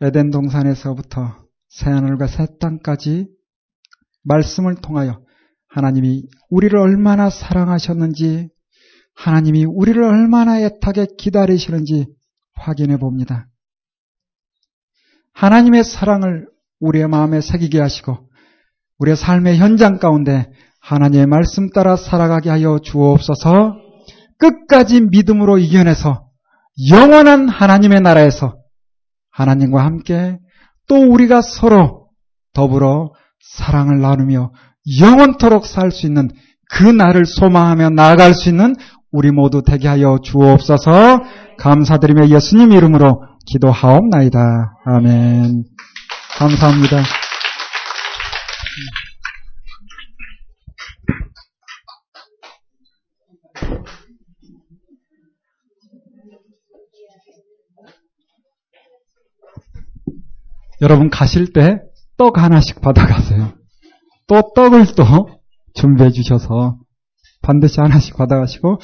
에덴 동산에서부터 새하늘과 새 땅까지 말씀을 통하여 하나님이 우리를 얼마나 사랑하셨는지 하나님이 우리를 얼마나 애타게 기다리시는지 확인해 봅니다. 하나님의 사랑을 우리의 마음에 새기게 하시고 우리의 삶의 현장 가운데 하나님의 말씀 따라 살아가게 하여 주옵소서 끝까지 믿음으로 이겨내서 영원한 하나님의 나라에서 하나님과 함께 또 우리가 서로 더불어 사랑을 나누며 영원토록 살 수 있는 그 날을 소망하며 나아갈 수 있는 우리 모두 되게 하여 주옵소서 감사드리며 예수님 이름으로 기도하옵나이다. 아멘. 감사합니다. 여러분 가실 때 떡 하나씩 받아가세요. 또 떡을 또 준비해 주셔서 반드시 하나씩 받아가시고